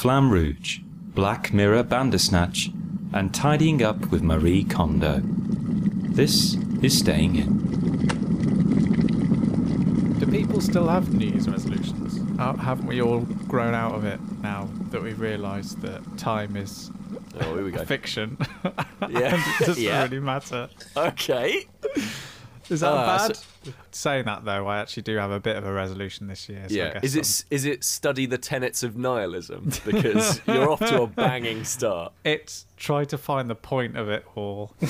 Flamme Rouge, Black Mirror Bandersnatch, and Tidying Up with Marie Kondo. This is Staying In. Do people still have New Year's resolutions? Uh, haven't we all grown out of it now that we've realised that time is Oh, here we go. fiction? Yeah. and it doesn't Yeah. really matter. Okay. Is that Ah, bad? Saying that though, I actually do have a bit of a resolution this year. So I Yeah. guess Is it is it study the tenets of nihilism because you're off to a banging start. It's try to find the point of it all.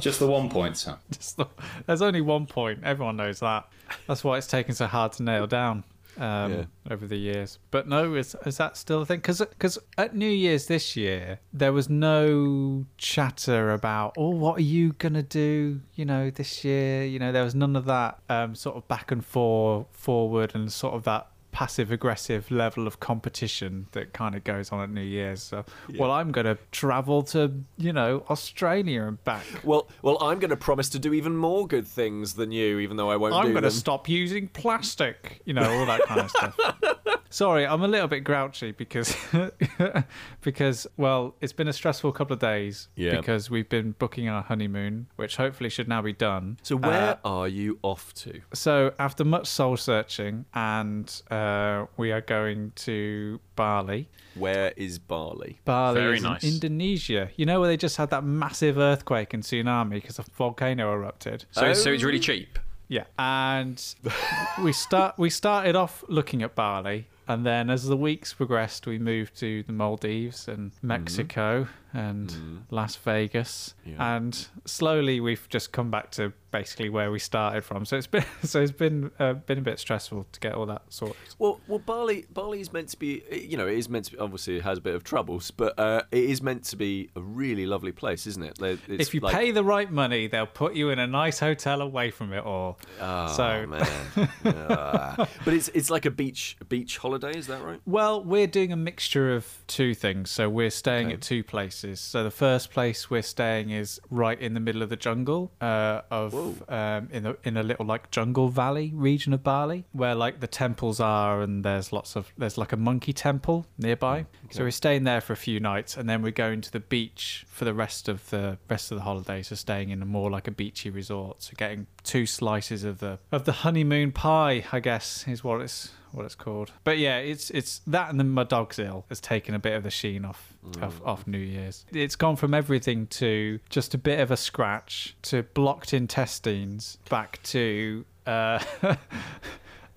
Just the one point, Sam. Just the- There's only one point. Everyone knows that. That's why it's taken so hard to nail down um, Yeah. over the years. But no, is is that still a thing? Because at New Year's this year, there was no chatter about, oh, what are you gonna do? You know, this year. You know, there was none of that um, sort of back and forth, forward, and sort of that passive aggressive level of competition that kind of goes on at New Year's. So, well, I'm going to travel to, you know, Australia and back. Well, well, I'm going to promise to do even more good things than you, even though I won't I'm going to stop using plastic, you know, all that kind of stuff. Sorry, I'm a little bit grouchy because because well, it's been a stressful couple of days Yeah. because we've been booking our honeymoon, which hopefully should now be done. So where are you off to? So after much soul searching, and uh, we are going to Bali. Where is Bali? Bali Very is in nice. Indonesia. You know where they just had that massive earthquake and tsunami because a volcano erupted. So, so it's Oh. really cheap. Yeah, and we start we started off looking at Bali, and then as the weeks progressed, we moved to the Maldives and mm-hmm. Mexico and Las Vegas, Yeah. and slowly we've just come back to basically where we started from. So it's been so it's been uh, been a bit stressful to get all that sorted. Well, well, Bali, Bali is meant to be, you know, it is meant to be. Obviously, it has a bit of troubles, but uh, it is meant to be a really lovely place, isn't it? It's if you like- pay the right money, they'll put you in a nice hotel away from it all. oh, so man, Ah. but it's it's like a beach beach holiday, is that right? Well, we're doing a mixture of two things. So we're staying Okay. at two places. So the first place we're staying is right in the middle of the jungle uh, of um, in a in a little like jungle valley region of Bali, where like the temples are, and there's lots of there's like a monkey temple nearby. So we're staying there for a few nights, and then we're going to the beach for the rest of the rest of the holiday. So staying in a more like a beachy resort. So getting two slices of the of the honeymoon pie, I guess, is what it's what it's called. But yeah, it's it's that and then my dog's ill has taken a bit of the sheen off off, off New Year's. It's gone from everything to just a bit of a scratch to blocked intestines back to uh,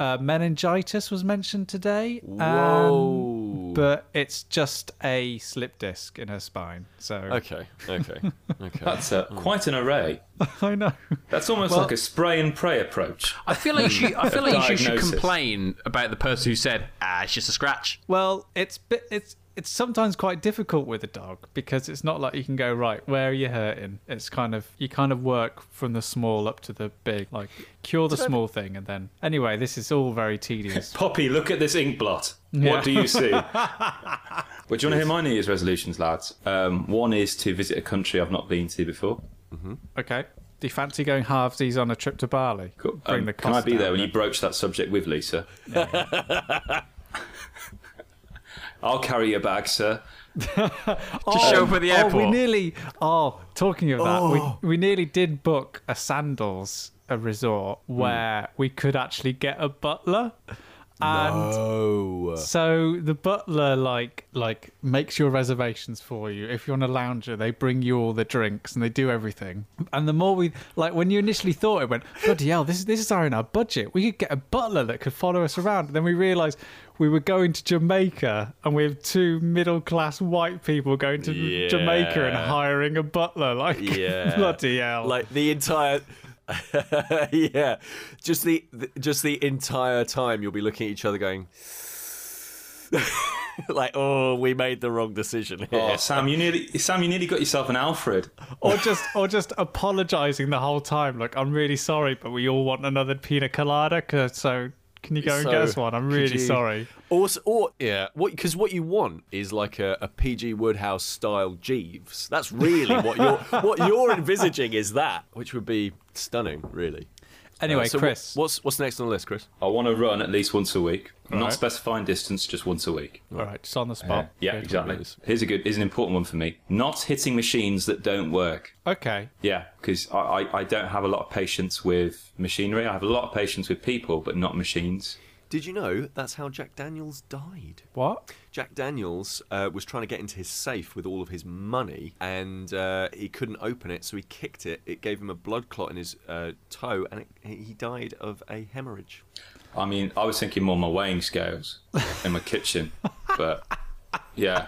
uh, meningitis was mentioned today. Um, but it's just a slip disc in her spine. So Okay, okay, okay. That's a, quite an array. I know. That's almost Well- like a spray and pray approach. I feel like you should, I feel like you should complain about the person who said, "Ah, it's just a scratch." Well, it's bit it's it's sometimes quite difficult with a dog because it's not like you can go right where are you hurting. It's kind of you kind of work from the small up to the big, like cure the small thing and then anyway. This is all very tedious. Poppy, look at this ink blot. Yeah. What do you see? but do you want to hear my New Year's resolutions, lads? Um, one is to visit a country I've not been to before. okay. Do you fancy going halvesies on a trip to Bali? Cool. Bring Um, the can I be down there when a you broach that subject with Lisa? I'll carry your bag, sir. Just show up at the um, Oh, we nearly. Oh, talking of that, we oh. we nearly did book a sandals a resort hmm. where we could actually get a butler. And Oh, so the butler like like makes your reservations for you. If you're on a lounger, they bring you all the drinks and they do everything. And the more we like, when you initially thought it went, bloody hell, this is this is our in our budget. We could get a butler that could follow us around. And then we realised we were going to Jamaica and we have two middle class white people going to Jamaica and hiring a butler. Like yeah. bloody hell. Like the entire. yeah, just the, the just the entire time you'll be looking at each other going, like, "Oh, we made the wrong decision oh, here." Oh, Sam, you nearly Sam, you nearly got yourself an Alfred. or just or just apologizing the whole time like i'm really sorry but we all want another pina colada. so can you go and So, get us one i'm really you- sorry Also, or yeah, what because what you want is like a, a PG Wodehouse style Jeeves. That's really what you're what you're envisaging is that, which would be stunning, really. Anyway, Uh, so Kris. what- what's what's next on the list, Kris? I want to run at least once a week. Not Right. specifying distance, just once a week. All right, just on the spot. yeah, Good. exactly. Here's a good. Here's an important one for me. Not hitting machines that don't work. Okay. Yeah, because I, I, I don't have a lot of patience with machinery. I have a lot of patience with people, but not machines. Did you know that's how Jack Daniels died? What? Jack Daniels uh, was trying to get into his safe with all of his money, and uh, he couldn't open it, so he kicked it. It gave him a blood clot in his uh, toe, and it, he died of a hemorrhage. I mean, I was thinking more my weighing scales in my kitchen, but yeah,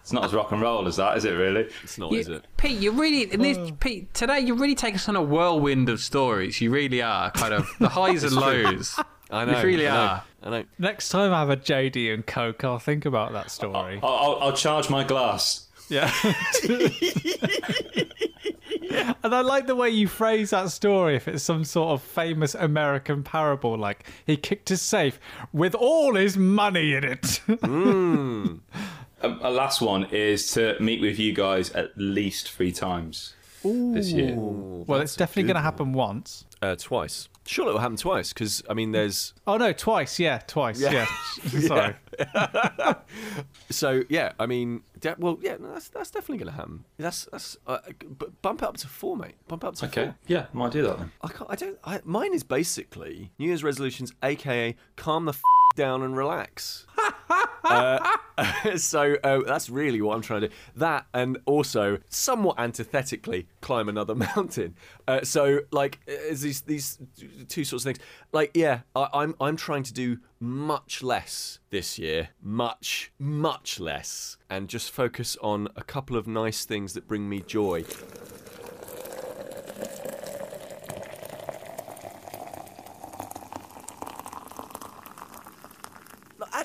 it's not as rock and roll as that, is it? Really? It's not, You- is it? Pete, you really in this, Pete today. You really take us on a whirlwind of stories. You really are kind of the highs and lows. I know. You really I know, are. I know. Next time I have a JD and Coke, I'll think about that story. I'll, I'll, I'll charge my glass. Yeah. and I like the way you phrase that story. If it's some sort of famous American parable, like he kicked his safe with all his money in it. Um, a last one is to meet with you guys at least three times this year. well, it's definitely going to happen once. Uh, twice. Sure, it'll happen twice because I mean, there's Oh no, twice. Yeah, twice. Yeah. Yeah. Sorry. so yeah. I mean, de- well, yeah, no, that's that's definitely going to happen. That's that's uh, b- bump it up to four, mate. Bump it up to Okay, four. yeah, might do that then. I can't. I don't. I, mine is basically New Year's resolutions, aka calm the f- down and relax. Uh, so uh, that's really what I'm trying to do. That and also somewhat antithetically climb another mountain. Uh, so like, is these these two sorts of things. Like, yeah, I, I'm I'm trying to do much less this year, much much less, and just focus on a couple of nice things that bring me joy.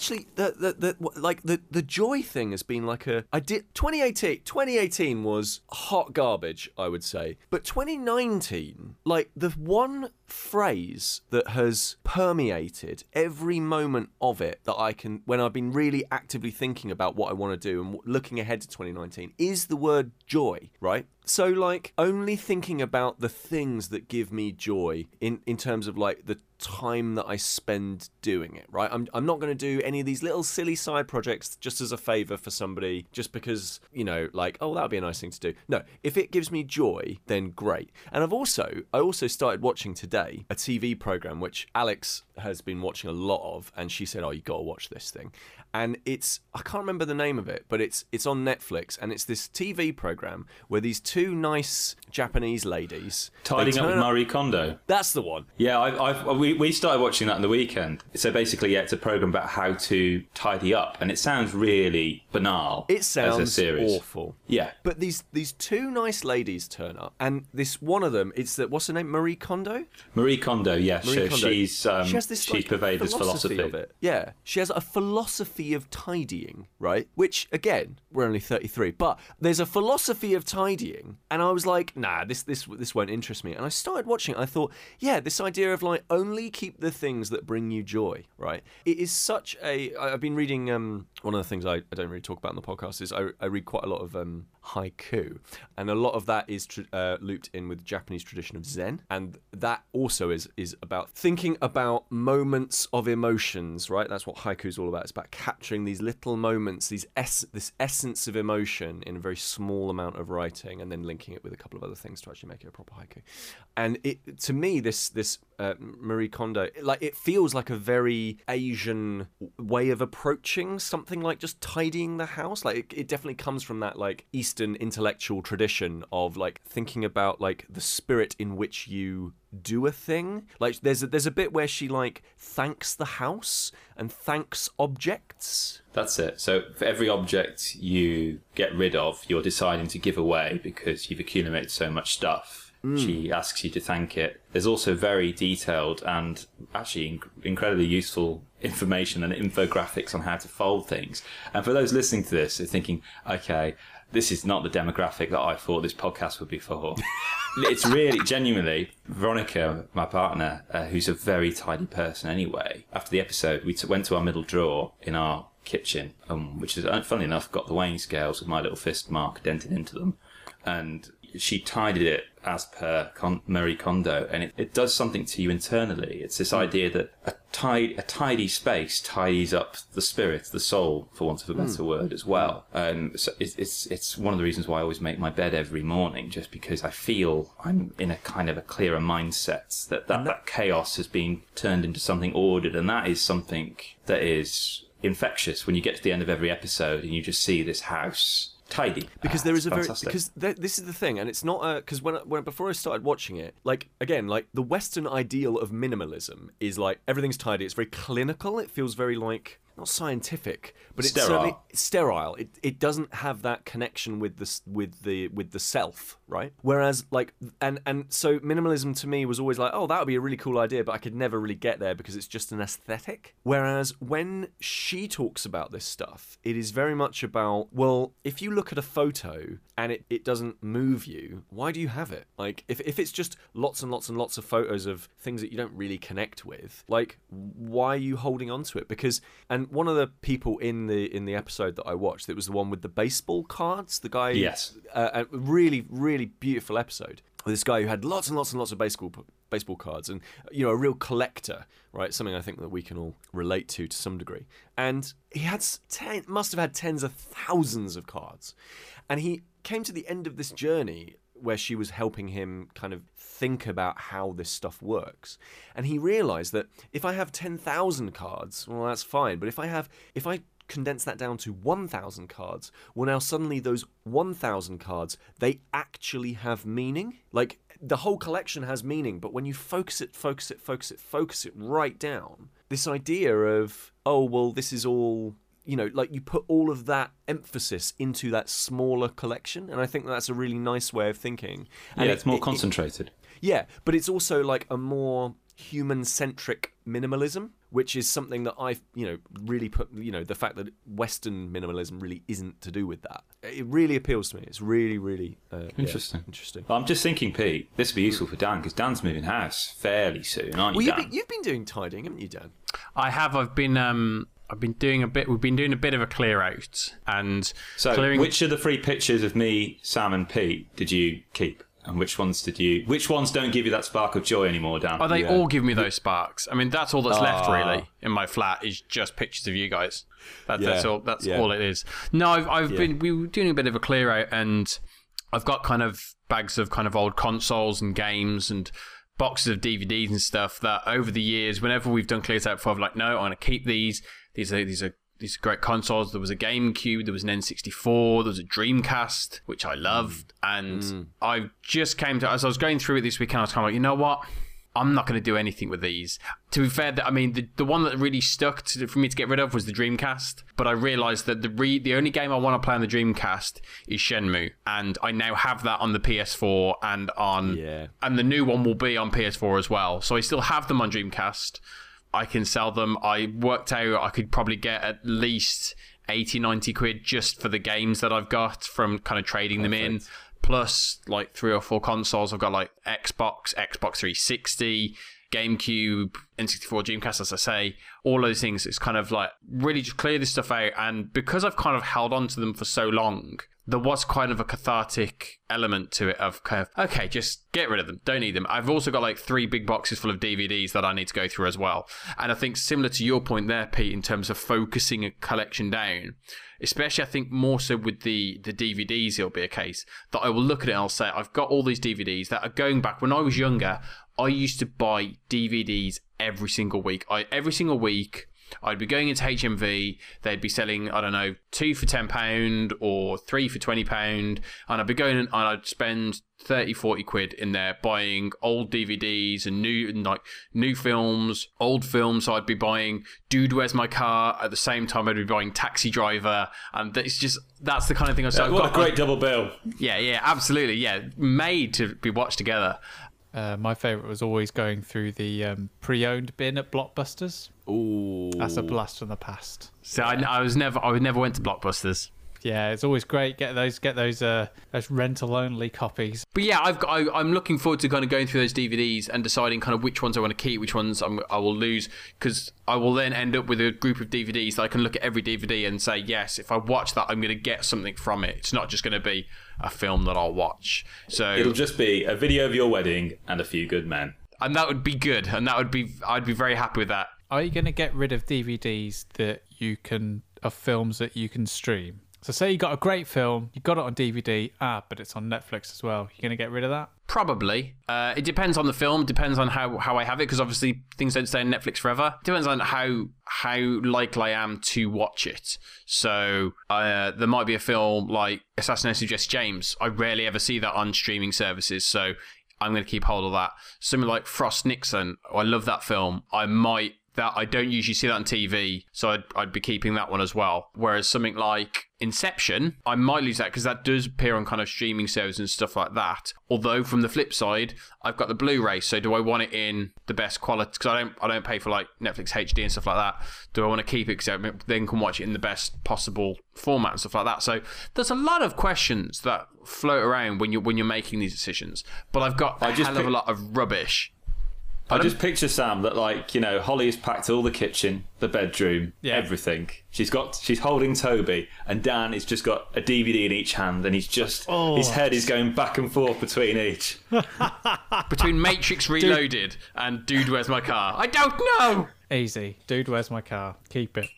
Actually the, the the like the the joy thing has been like a I did 2018 2018 was hot garbage I would say. But 2019 like the one phrase that has permeated every moment of it that I can when I've been really actively thinking about what I want to do and looking ahead to 2019 is the word joy right? So like only thinking about the things that give me joy in in terms of like the time that I spend doing it, right? I'm, I'm not going to do any of these little silly side projects just as a favor for somebody, just because, you know, like, oh, that would be a nice thing to do. No, if it gives me joy, then great. And I've also, I also started watching today a TV program, which Alex has been watching a lot of, and she said, oh, you got to watch this thing. And it's, I can't remember the name of it, but it's, it's on Netflix, and it's this TV program where these two nice Japanese ladies. Tidying up Marie Kondo. That's the one. Yeah, I, I've, we, we started watching that on the weekend. So basically, yeah, it's a program about how to tidy up, and it sounds really banal. It as a sounds awful. Yeah, But these these two nice ladies turn up, and this one of them, it's that what's her name, Marie Kondo. Marie Kondo. Yeah, Marie so Kondo. she's um, she has this she like, pervades philosophy. of it. Yeah, she has a philosophy of tidying, right? Which again, we're only thirty three, but there's a philosophy of tidying, and I was like, nah, this this this won't interest me. And I started watching. it. I thought, yeah, this idea of like only keep the things that bring you joy, right? It is such a. I've been reading. Um, one of the things I, I don't really talk about in the podcast is I, I read quite a lot of um, haiku, and a lot of that is tr- uh, looped in with the Japanese tradition of Zen, and that also is is about thinking about moments of emotions, right? That's what haiku is all about. It's about capturing these little moments, these ess- this essence of emotion in a very small amount of writing, and then linking it with a couple of other things to actually make it a proper haiku. And it to me, this this uh, Marie Kondo, like it feels like a very Asian way of approaching something like just tidying the house. Like it, it definitely comes from that like Eastern intellectual tradition of like thinking about like the spirit in which you do a thing. Like there's a, there's a bit where she like thanks the house and thanks objects. That's it. So for every object you get rid of, you're deciding to give away because you've accumulated so much stuff. She asks you to thank it. There's also very detailed and actually inc- incredibly useful information and infographics on how to fold things. And for those listening to this, they're thinking, okay, this is not the demographic that I thought this podcast would be for. it's really genuinely Veronica, my partner, uh, who's a very tidy person anyway. After the episode, we t- went to our middle drawer in our kitchen, um, which is uh, funny enough got the weighing scales with my little fist mark dented into them. And she tidied it as per Con- Marie Kondo, and it, it does something to you internally. It's this idea that a, tide, a tidy space tidies up the spirit, the soul, for want of a better word, as well. Um, so it's, it's it's one of the reasons why I always make my bed every morning, just because I feel I'm in a kind of a clearer mindset that that, that chaos has been turned into something ordered, and that is something that is infectious when you get to the end of every episode and you just see this house tidy because Ah, there is a very fantastic. because th- this is the thing and it's not a because when, I- when before i started watching it like again like the western ideal of minimalism is like everything's tidy it's very clinical it feels very like not scientific but it's Sterile. certainly sterile. It, it doesn't have that connection with the with the with the self right? Whereas like and and so minimalism to me was always like oh that would be a really cool idea but i could never really get there because it's just an aesthetic. Whereas when she talks about this stuff it is very much about well if you look at a photo and it, it doesn't move you why do you have it? Like if, if it's just lots and lots and lots of photos of things that you don't really connect with like why are you holding on to it? Because and one of the people in the in the episode that i watched it was the one with the baseball cards the guy Yes. uh, a really really beautiful episode. This guy who had lots and lots and lots of baseball baseball cards and you know a real collector right? Something i think that we can all relate to to some degree. And he had ten, must have had tens of thousands of cards. And he came to the end of this journey where she was helping him kind of think about how this stuff works. And he realized that if i have 10,000 cards well that's fine but if i have if i condense that down to 1000 cards well now suddenly those 1000 cards they actually have meaning. Like the whole collection has meaning but when you focus it focus it focus it focus it right down this idea of oh well this is all you know like you put all of that emphasis into that smaller collection and i think that's a really nice way of thinking and yeah, it- it's more it- it- concentrated. yeah, but it's also like a more human-centric minimalism, which is something that I've, you know, really put, you know, the fact that Western minimalism really isn't to do with that. It really appeals to me. It's really, really uh, yeah, Interesting. interesting. Well, I'm just thinking, Pete, this would be useful for Dan because Dan's moving house fairly soon, aren't Well, you, you've Dan? been, you've been doing tidying, haven't you, Dan? I have. I've been. Um, I've been doing a bit. We've been doing a bit of a clear out and so, clearing. which of the three pictures of me, Sam, and Pete did you keep? And which ones did you? Which ones don't give you that spark of joy anymore, Dan? Oh, they Yeah. all give me those sparks. I mean, that's all that's left Ah. really in my flat is just pictures of you guys. That, That's all. That's Yeah. all it is. No, I've, I've Yeah. been. We were doing a bit of a clear out, and I've got kind of bags of kind of old consoles and games and boxes of DVDs and stuff that over the years, whenever we've done clears out before, I've like, no, I'm going to keep these. These are these are these are great consoles. There was a GameCube, there was an N64, there was a Dreamcast, which I loved, and mm. I just came to as I was going through it this weekend. I was kind of like, you know what? I'm not going to do anything with these. To be fair, that I mean, the, the one that really stuck to, for me to get rid of was the Dreamcast. But I realised that the re, the only game I want to play on the Dreamcast is Shenmue, and I now have that on the PS4 and on, Yeah. and the new one will be on PS4 as well. So I still have them on Dreamcast. I can sell them. I worked out I could probably get at least 80, 90 quid just for the games that I've got from kind of trading them in. Plus, like three or four consoles. I've got like Xbox, Xbox 360, GameCube, N64, Dreamcast, as I say. All those things. It's kind of like really just clear this stuff out. And because I've kind of held on to them for so long, there was kind of a cathartic element to it of kind of okay just get rid of them. Don't need them. I've also got like three big boxes full of dvds that i need to go through as well. And i think similar to your point there pete in terms of focusing a collection down especially i think more so with the the dvds it'll be a case that i will look at it and i'll say i've got all these dvds that are going back. When i was younger i used to buy dvds every single week. I every single week I'd be going into HMV, they'd be selling, I don't know, two for £10 or three for £20, and I'd be going and I'd spend 30, 40 quid in there buying old DVDs and new, and like new films, old films. So I'd be buying Dude, Where's My Car? At the same time, I'd be buying Taxi Driver, and it's just, that's the kind of thing I so I've what got- a great double bill. Yeah, yeah, absolutely. Yeah, made to be watched together. Uh, my favourite was always going through the um, pre-owned bin at Blockbusters. Ooh. That's a blast from the past. So I, I was never, I never went to Blockbusters. Yeah, it's always great. Get those, get those, uh, those rental only copies. But yeah, I've got, I, I'm looking forward to kind of going through those DVDs and deciding kind of which ones I want to keep, which ones I'm, I will lose, because I will then end up with a group of DVDs that I can look at every DVD and say, yes, if I watch that, I'm going to get something from it. It's not just going to be a film that I'll watch. So It'll just be a video of your wedding and a few good men. and that would be good, and that would be, I'd be very happy with that. Are you going to get rid of DVDs that you can of films that you can stream? So say you got a great film, you got it on DVD, ah, but it's on Netflix as well. You're to get rid of that? Probably. Uh, it depends on the film. Depends on how, how I have it, because obviously things don't stay on Netflix forever. Depends on how how likely I am to watch it. So uh, there might be a film like Assassination of Jesse James. I rarely ever see that on streaming services, so I'm going to keep hold of that. Something like Frost Nixon. I love that film. I might that I don't usually see that on TV, so I'd, I'd be keeping that one as well. Whereas something like Inception, I might lose that because that does appear on kind of streaming services and stuff like that. Although from the flip side, I've got the Blu-ray, so do I want it in the best quality? Because I don't, I don't pay for like Netflix HD and stuff like that. Do I want to keep it because I then can watch it in the best possible format and stuff like that? So there's a lot of questions that float around when you're when you're making these decisions. But I've got a I just hell of a lot of rubbish. I just picture Sam that like you know Holly has packed all the kitchen, the bedroom, Yeah. everything. She's got she's holding Toby, and Dan has just got a DVD in each hand, and he's just his head is going back and forth between each. Between Matrix Reloaded and Dude, Where's My Car? I don't know. Easy. Dude, where's my car? Keep it.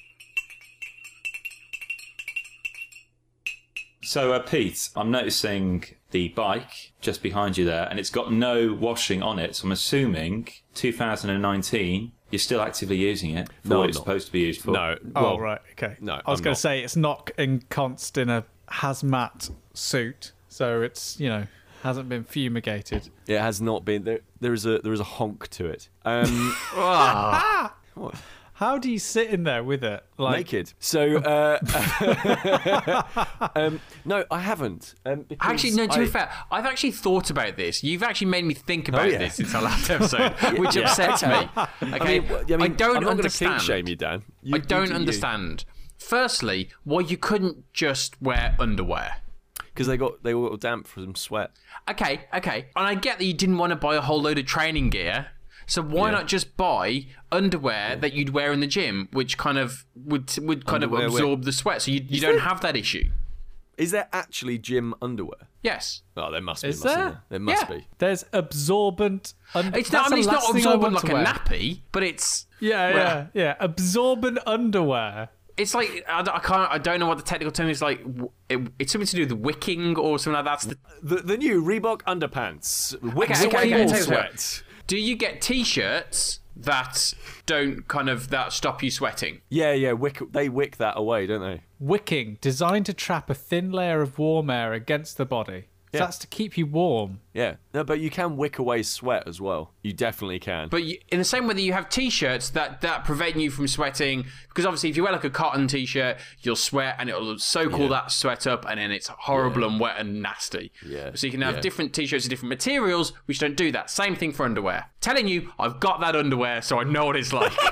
So uh, Pete, I'm noticing the bike just behind you there, and it's got no washing on it. So I'm assuming 2019. You're still actively using it for No, what I'm it's not. supposed to be used for. No. oh, well, right. Okay. no, I was going to say it's not enconced in a hazmat suit, so it's, you know, hasn't been fumigated. It has not been. There, there is a there is a honk to it. Um, How do you sit in there with it? Like, naked. So uh, um, no, I haven't. Um, Actually, no, to be I- fair, I've actually thought about this. You've actually made me think about yeah. this since our last episode, which Yeah. upsets me. Okay, I mean, w- I, mean, don't I'm not going to understand. shame you, Dan. You- I don't do you. understand. Firstly, why you couldn't just wear underwear. because they got they were all damp from sweat. Okay, okay. And I get that you didn't want to buy a whole load of training gear. So why Yeah. not just buy underwear that you'd wear in the gym, which kind of would would kind Underwear of with- absorb the sweat, so you, you don't have that issue. Is there actually gym underwear? Yes. Oh, there must be. Is mustn't there? There must Yeah. be. There's absorbent. Un- It's That's not. I the mean, it's not thing I absorbent like a nappy, but it's Yeah, yeah, Well- yeah. Absorbent underwear. It's like I, don't- I can't. I don't know what the technical term is. Like it, it's something to do with wicking or something like that. That's the, The, the new Reebok underpants. Wicks Okay, okay, okay, all tell sweat. Do you get t-shirts that don't kind of that stop you sweating? Yeah, yeah. Wick, they wick that away, don't they? Wicking, designed to trap a thin layer of warm air against the body. So That's to keep you warm. Yeah. No, but you can wick away sweat as well. You definitely can. But you, in the same way that you have t-shirts that that prevent you from sweating, because obviously if you wear like a cotton t-shirt, you'll sweat and it'll soak all that sweat up, and then it's horrible and wet and nasty. Yeah. So you can have Yeah. different t-shirts of different materials, which don't do that. Same thing for underwear. Telling you, I've got that underwear, so I know what it's like.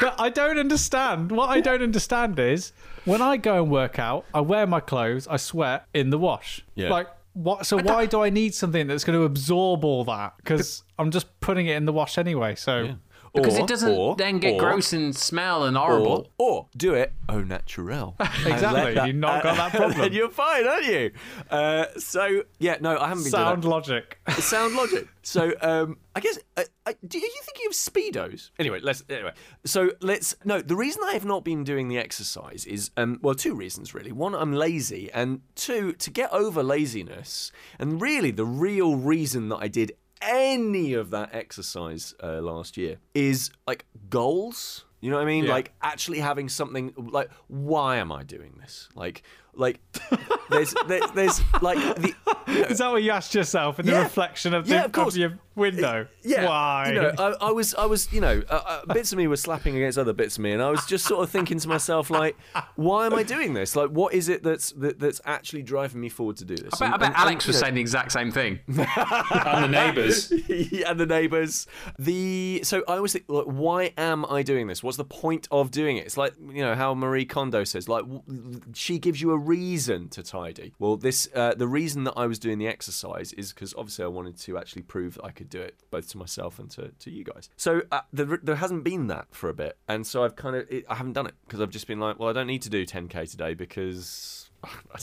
But I don't understand. What I don't understand is when I go and work out, I wear my clothes, I sweat in the wash. Yeah. Like what? So why do I need something that's going to absorb all that? Because I'm just putting it in the wash anyway. So because Or- it doesn't or- then get or- gross and smell and horrible. or do it au naturel. exactly, you've not got that problem. then you're fine, aren't you? Uh, so yeah, no, I haven't been doing Sound that. logic. sound logic. So, um, I guess, uh, uh, do you thinking of speedos? Anyway, let's anyway. So let's no. The reason I have not been doing the exercise is um, well, two reasons really. One, I'm lazy, and two, to get over laziness. And really, the real reason that I did any of that exercise uh, last year is like goals. You know what I mean? Yeah. Like actually having something like why am I doing this? Like like there's there, there's like the Is that what you asked yourself in the Yeah. reflection of the Yeah, of course. your window. Yeah, Why? You know, I, I was, I was, you know, uh, uh, bits of me were slapping against other bits of me, and I was just sort of thinking to myself, like, why am I doing this? Like, what is it that's that, that's actually driving me forward to do this? I bet, I bet and- Alex and, was know, saying the exact same thing. and the neighbours. and the neighbours. The so I always think, like, why am I doing this? What's the point of doing it? It's like you know how Marie Kondo says, like she gives you a reason to tidy. Well, this uh, the reason that I was doing the exercise is because obviously I wanted to actually prove that I could do it both to myself and to, to you guys. So uh, there, there hasn't been that for a bit, and so I've kind of I haven't done it because I've just been like, well, I don't need to do 10k today because.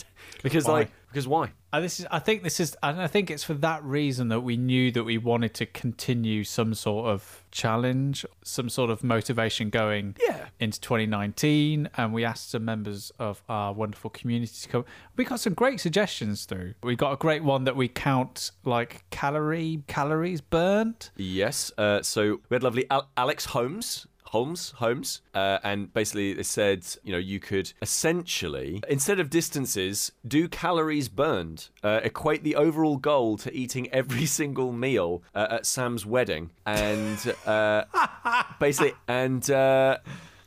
because Why? like because why Uh, this is. I think this is. And I think it's for that reason that we knew that we wanted to continue some sort of challenge, some sort of motivation going Yeah. into 2019. And we asked some members of our wonderful community to come. We got some great suggestions through. We got a great one that we count like calorie calories burnt. Yes. Uh, so we had lovely Al- Alex Holmes. Holmes, Holmes, uh, and basically they said, you know, you could essentially, instead of distances, do calories burned. Uh, equate the overall goal to eating every single meal uh, at Sam's wedding, and uh, basically, and uh,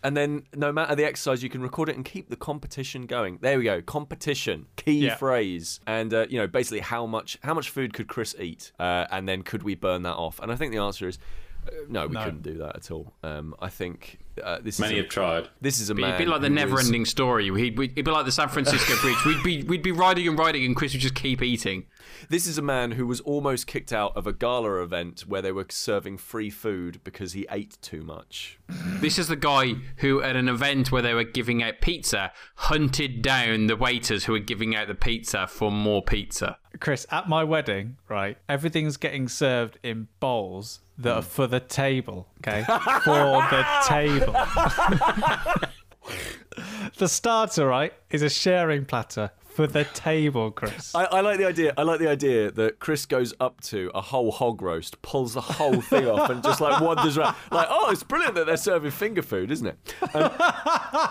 and then no matter the exercise, you can record it and keep the competition going. There we go, competition, key Yeah. phrase, and uh, you know, basically how much how much food could Kris eat, uh, and then could we burn that off? And I think the answer is. No, we No. couldn't do that at all. Um, I think uh, this Many is a, have tried. this is a It'd be like the never-ending story. He'd, it'd be like the San Francisco Bridge. We'd be we'd be riding and riding, and Kris would just keep eating. This is a man who was almost kicked out of a gala event where they were serving free food because he ate too much. This is the guy who, at an event where they were giving out pizza, hunted down the waiters who were giving out the pizza for more pizza. Kris, at my wedding, right, everything's getting served in bowls that are for the table, okay? for the table. the starter, right, is a sharing platter for the table, Kris. I, I like the idea. I like the idea that Chris goes up to a whole hog roast, pulls the whole thing off, and just like wanders around. Like, oh, it's brilliant that they're serving finger food, isn't it? Um,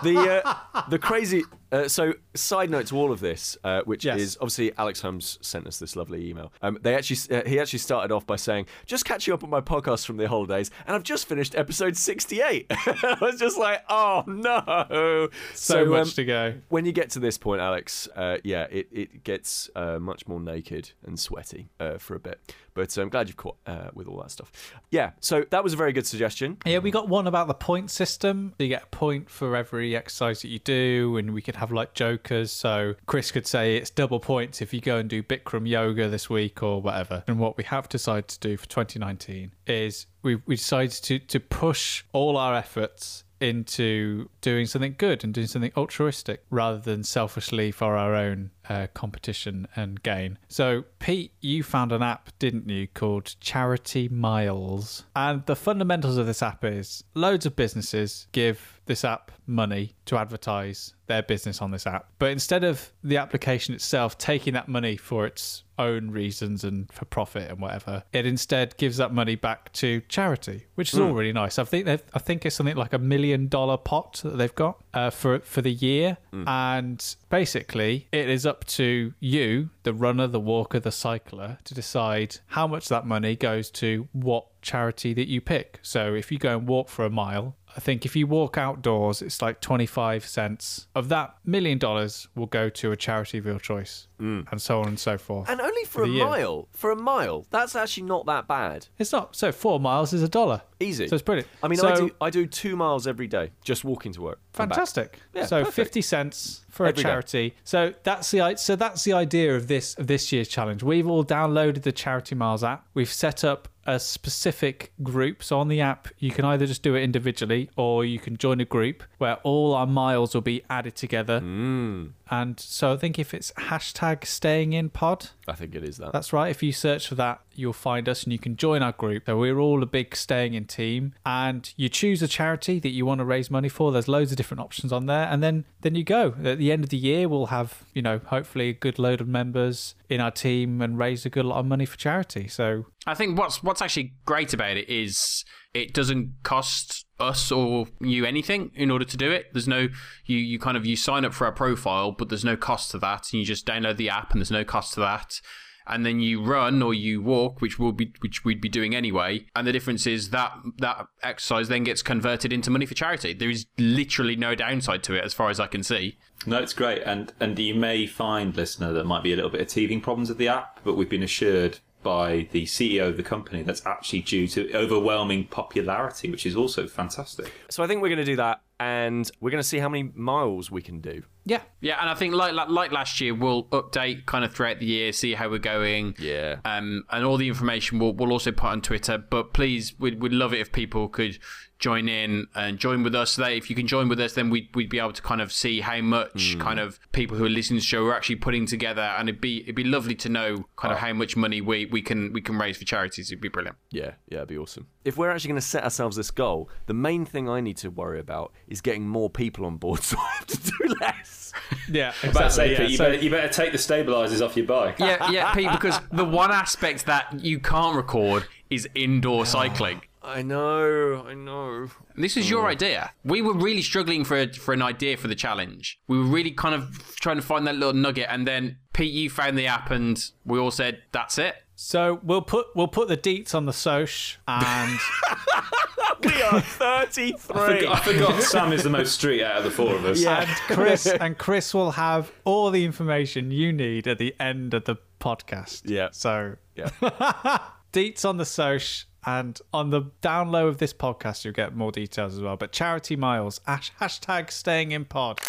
the uh, the crazy. Uh, so, side note to all of this, uh, which Yes. is obviously Alex Holmes sent us this lovely email. Um, they actually uh, he actually started off by saying, "Just catching up on my podcast from the holidays, and I've just finished episode 68." I was just like, "Oh no!" so um, much to go. when you get to this point, Alex, uh, yeah, it, it gets uh, much more naked and sweaty uh, for a bit. But I'm glad you've caught uh, with all that stuff. Yeah, so that was a very good suggestion. Yeah, we got one about the point system. You get a point for every exercise that you do, and we could have like jokers. So Kris could say it's double points if you go and do Bikram yoga this week or whatever. And what we have decided to do for 2019 is we we decided to to push all our efforts into doing something good and doing something altruistic rather than selfishly for our own uh, competition and gain. So, Pete, you found an app, didn't you, called Charity Miles? And the fundamentals of this app is loads of businesses give this app money to advertise their business on this app. But instead of the application itself taking that money for its own reasons and for profit and whatever, it instead gives that money back to charity, which is all really nice. I think I think it's something like a million dollar pot that they've got uh, for for the year, and basically it is up to you, the runner, the walker, the cycler, to decide how much that money goes to what charity that you pick. So if you go and walk for a mile, I think if you walk outdoors, it's like 25 cents. Of that million dollars will go to a charity of your choice, mm. and so on and so forth. And only for, a the year. mile. For a mile. That's actually not that bad. It's not. So four miles is a dollar. Easy. So it's brilliant. I mean, so, I do I do two miles every day just walking to work. fantastic. Yeah, so perfect. fifty cents for Every a day. charity. So that's the so that's the idea of this of this year's challenge. We've all downloaded the Charity Miles app. We've set up a specific group. So on the app, you can either just do it individually or you can join a group where all our miles will be added together. Mm. And so I think if it's hashtag staying in pod, I think it is that. That's right. If you search for that, you'll find us and you can join our group. So we're all a big staying in team and you choose a charity that you want to raise money for. There's loads of different options on there. And then then you go. At the end of the year we'll have, you know, hopefully a good load of members in our team and raise a good lot of money for charity. So I think what's what's actually great about it is it doesn't cost us or you anything in order to do it. There's no you you kind of you sign up for a profile, but there's no cost to that, and you just download the app, and there's no cost to that. and then you run or you walk, which will be which we'd be doing anyway. And the difference is that that exercise then gets converted into money for charity. There is literally no downside to it, as far as I can see. No, it's great, and and you may find, listener, there might be a little bit of teething problems with the app, but we've been assured by the CEO of the company that's actually due to overwhelming popularity, which is also fantastic. So I think we're going to do that, and we're going to see how many miles we can do. Yeah. Yeah, and I think like like, like last year, we'll update kind of throughout the year, see how we're going. Yeah. Um, and all the information we'll, we'll also put on Twitter. But please, we'd, we'd love it if people could join in and join with us. So that if you can join with us, then we'd, we'd be able to kind of see how much hmm. kind of people who are listening to the show are actually putting together. And it'd be it'd be lovely to know kind of oh. how much money we, we can we can raise for charities. It'd be brilliant. Yeah, yeah, it'd be awesome. If we're actually going to set ourselves this goal, the main thing I need to worry about is getting more people on board so I have to do less. Yeah. But say, Exactly. Pete, yeah. you, So- better, you better take the stabilisers off your bike. Yeah, yeah, Pete. Because the one aspect that you can't record is indoor cycling. I know, I know. This was your oh. idea. We were really struggling for for an idea for the challenge. We were really kind of trying to find that little nugget, and then Pete, you found the app, and we all said, "That's it." So we'll put we'll put the deets on the soch and We are 33. I forgot Sam is the most street out of the four of us. Yeah, and Kris and Kris will have all the information you need at the end of the podcast. Yeah. So Yeah. deets on the soch and on the down low of this podcast you'll get more details as well. But charity miles hash, hashtag staying in pod.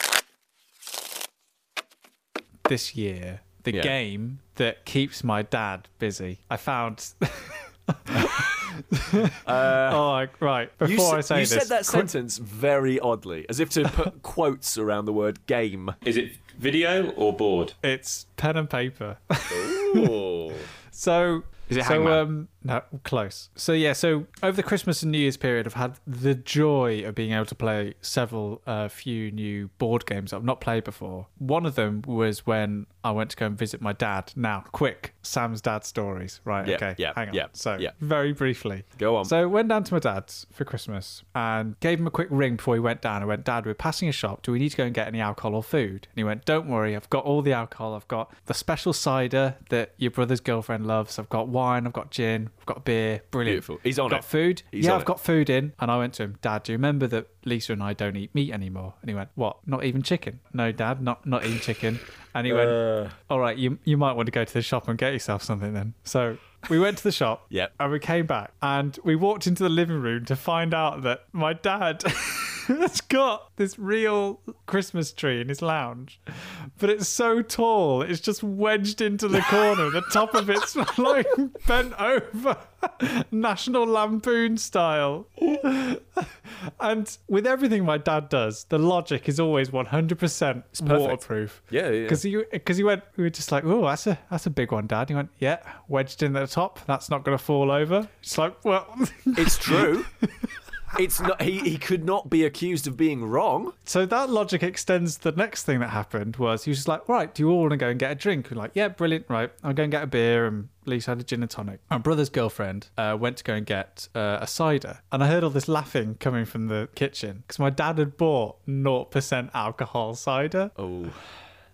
This year, the Yeah. game that keeps my dad busy. I found. Uh, oh, right. Before sa- I say you this, said that Kris- sentence very oddly, as if to put quotes around the word game. Is it video or board? it's pen and paper. Ooh. So Is it so Hangman? um no close. So yeah, so over the Christmas and New Year's period, I've had the joy of being able to play several uh, few new board games that I've not played before. One of them was when I went to go and visit my dad. Now, quick, Sam's dad stories. Right? Okay. yeah, Hang on. yeah, So yeah. very briefly. Go on. So went down to my dad's for Christmas and gave him a quick ring before he went down. I went, Dad, we're passing a shop. Do we need to go and get any alcohol or food? And he went, Don't worry, I've got all the alcohol. I've got the special cider that your brother's girlfriend loves. I've got wine. I've got gin. I've got beer. Brilliant. Beautiful. He's on got it. Got food. He's yeah, I've it. got food in. And I went to him, Dad, do you remember that Lisa and I don't eat meat anymore? And he went, What? Not even chicken? No, Dad, not not eating chicken. And he went, Uh. All right, you you might want to go to the shop and get yourself something then. So we went to the shop. Yep. And we came back and we walked into the living room to find out that my dad has got this real Christmas tree in his lounge. But it's so tall, it's just wedged into the corner. The top of it's like bent over. National Lampoon style. and with everything my dad does, the logic is always 100% perfect. waterproof. Yeah, yeah. Because he, because he went, we were just like, oh, that's a that's a big one, Dad. He went, yeah, wedged in at the top. That's not going to fall over. It's like, well, It's true. It's not. He, he could not be accused of being wrong. so that logic extends. to The next thing that happened was he was just like, right, do you all want to go and get a drink? We're like, yeah, brilliant. Right, I'll go and get a beer. And Lisa had a gin and tonic. My brother's girlfriend uh, went to go and get uh, a cider, and I heard all this laughing coming from the kitchen because my dad had bought 0% alcohol cider. Oh.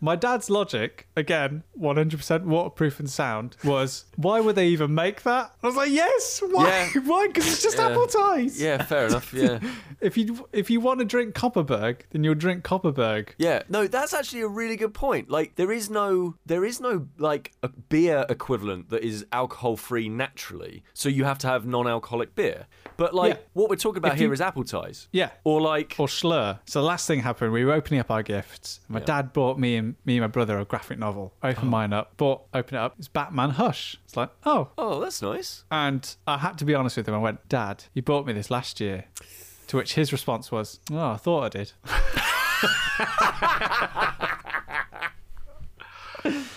My dad's logic, again, 100% waterproof and sound, was why would they even make that? I was like, yes, why? Yeah. Why? Because it's just Yeah. apple ties. Yeah, fair enough. Yeah. If you if you want to drink Kopparberg, then you'll drink Kopparberg. Yeah, no, that's actually a really good point. Like, there is no, there is no like a beer equivalent that is alcohol free naturally. So you have to have non-alcoholic beer. But like, Yeah. what we're talking about If here you- is apple ties. Yeah. Or like, Or Schlur. So the last thing happened, we were opening up our gifts. My dad bought me and me and my brother a graphic novel. Open mine up, bought, open it up. It's Batman Hush. It's like, oh. oh, that's nice. And I had to be honest with him. I went, Dad, you bought me this last year. To which his response was, Oh, I thought I did.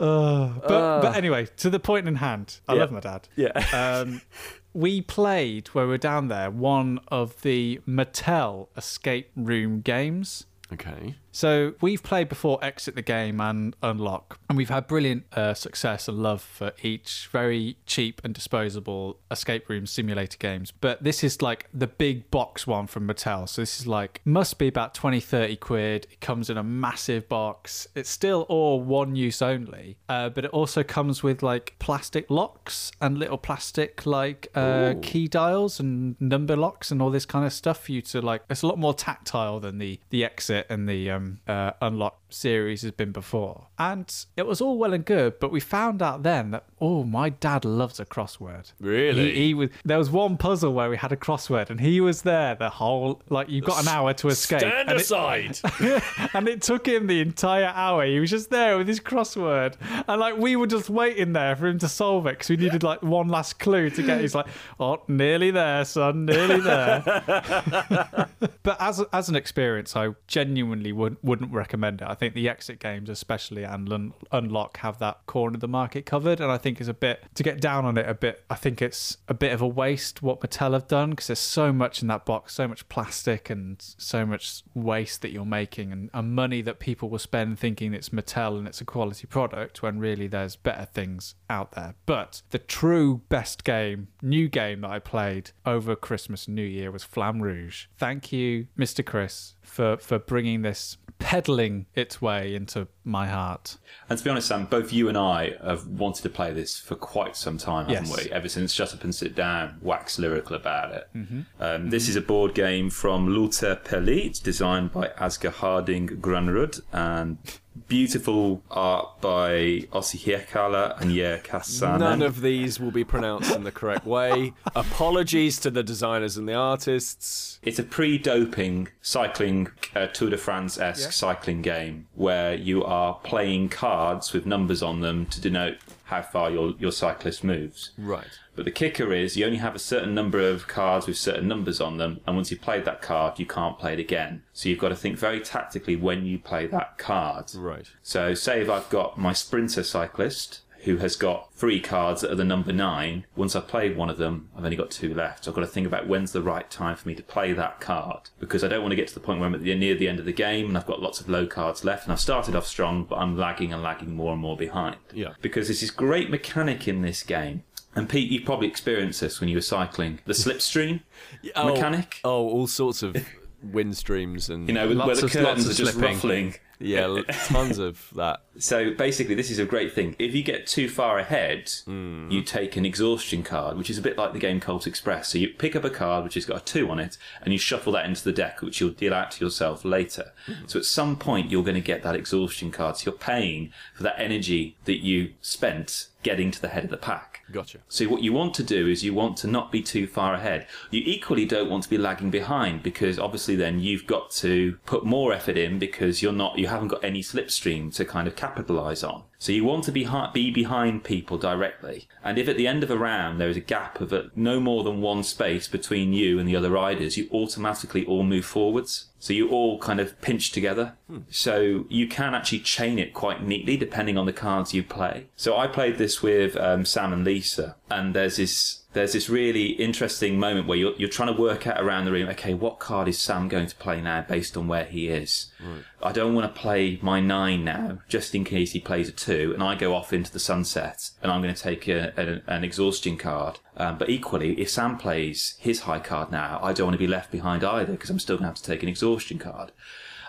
Uh, but, but anyway, to the point in hand, I Yeah. love my dad. Yeah. Um, we played, when we were down there, one of the Mattel escape room games. Okay. So we've played before Exit the Game and Unlock, and we've had brilliant uh, success and love for each very cheap and disposable escape room simulator games. But this is like the big box one from Mattel. So this is like, must be about 20, 30 quid. It comes in a massive box. It's still all one use only, uh, but it also comes with like plastic locks and little plastic like uh, key dials and number locks and all this kind of stuff for you to like. It's a lot more tactile than the the Exit and the um, uh, Unlock series has been before. And it was all well and good, but we found out then that oh, my dad loves a crossword. Really? He, he was. There was one puzzle where we had a crossword, and he was there the whole like you've got an hour to escape. Stand and it- aside. and it took him the entire hour. He was just there with his crossword, and like we were just waiting there for him to solve it because we needed like one last clue to get. He's like, "Oh, nearly there, son, nearly there." but as as an experience, I genuinely would, wouldn't recommend it. I think the exit games, especially and Un- Unlock, have that corner of the market covered, and I think it's a bit to get down on it a bit. I think it's a bit of a waste what Mattel have done because there's so much in that box, so much plastic and so much waste that you're making, and, and money that people will spend thinking it's Mattel and it's a quality product when really there's better things out there. But the true best game, new game that I played over Christmas and New Year was Flamme Rouge. Thank you, Mr. Kris, for for bringing this peddling its way into my heart. And to be honest, Sam, both you and I have wanted to play this for quite some time, haven't Yes. we? Ever since Shut Up and Sit Down wax lyrical about it. Mm-hmm. Um, this is a board game from Lautapelit, designed by Asger Harding Granerud, and beautiful art by Ossi Hiekkala and Yer Kasanen. None of these will be pronounced in the correct way. Apologies to the designers and the artists. It's a pre-doping cycling uh, Tour de France-esque cycling game where you are playing cards with numbers on them to denote how far your your cyclist moves. Right. But the kicker is you only have a certain number of cards with certain numbers on them, and once you've played that card, you can't play it again. So you've got to think very tactically when you play that card. Right. So say if I've got my sprinter cyclist who has got three cards that are the number nine, once I've played one of them, I've only got two left. So I've got to think about when's the right time for me to play that card. Because I don't want to get to the point where I'm at the, near the end of the game and I've got lots of low cards left and I've started off strong, but I'm lagging and lagging more and more behind. Yeah. Because there's this great mechanic in this game. And Pete, you probably experienced this when you were cycling. The slipstream Oh, mechanic. Oh, all sorts of wind streams and You know, where Lots the of- curtains are just slipping. ruffling. yeah, tons of that. So basically, this is a great thing. If you get too far ahead, Hmm. you take an exhaustion card, which is a bit like the game Colt Express. So you pick up a card which has got a two on it, and you shuffle that into the deck, which you'll deal out to yourself later. Hmm. So at some point, you're going to get that exhaustion card. So you're paying for that energy that you spent getting to the head of the pack. Gotcha. So what you want to do is you want to not be too far ahead. You equally don't want to be lagging behind because obviously then you've got to put more effort in because you're not you haven't got any slipstream to kind of capitalize on. So you want to be be behind people directly. And if at the end of a round there is a gap of uh, no more than one space between you and the other riders, you automatically all move forwards. So you all kind of pinch together. So you can actually chain it quite neatly depending on the cards you play. So I played this with um, Sam and Lisa, and there's this there's this really interesting moment where you're, you're trying to work out around the room, okay, what card is Sam going to play now based on where he is? I don't want to play my nine now, just in case he plays a two, and I go off into the sunset, and I'm going to take a, an, an exhaustion card. Um, but equally, if Sam plays his high card now, I don't want to be left behind either, because I'm still going to have to take an exhaustion card.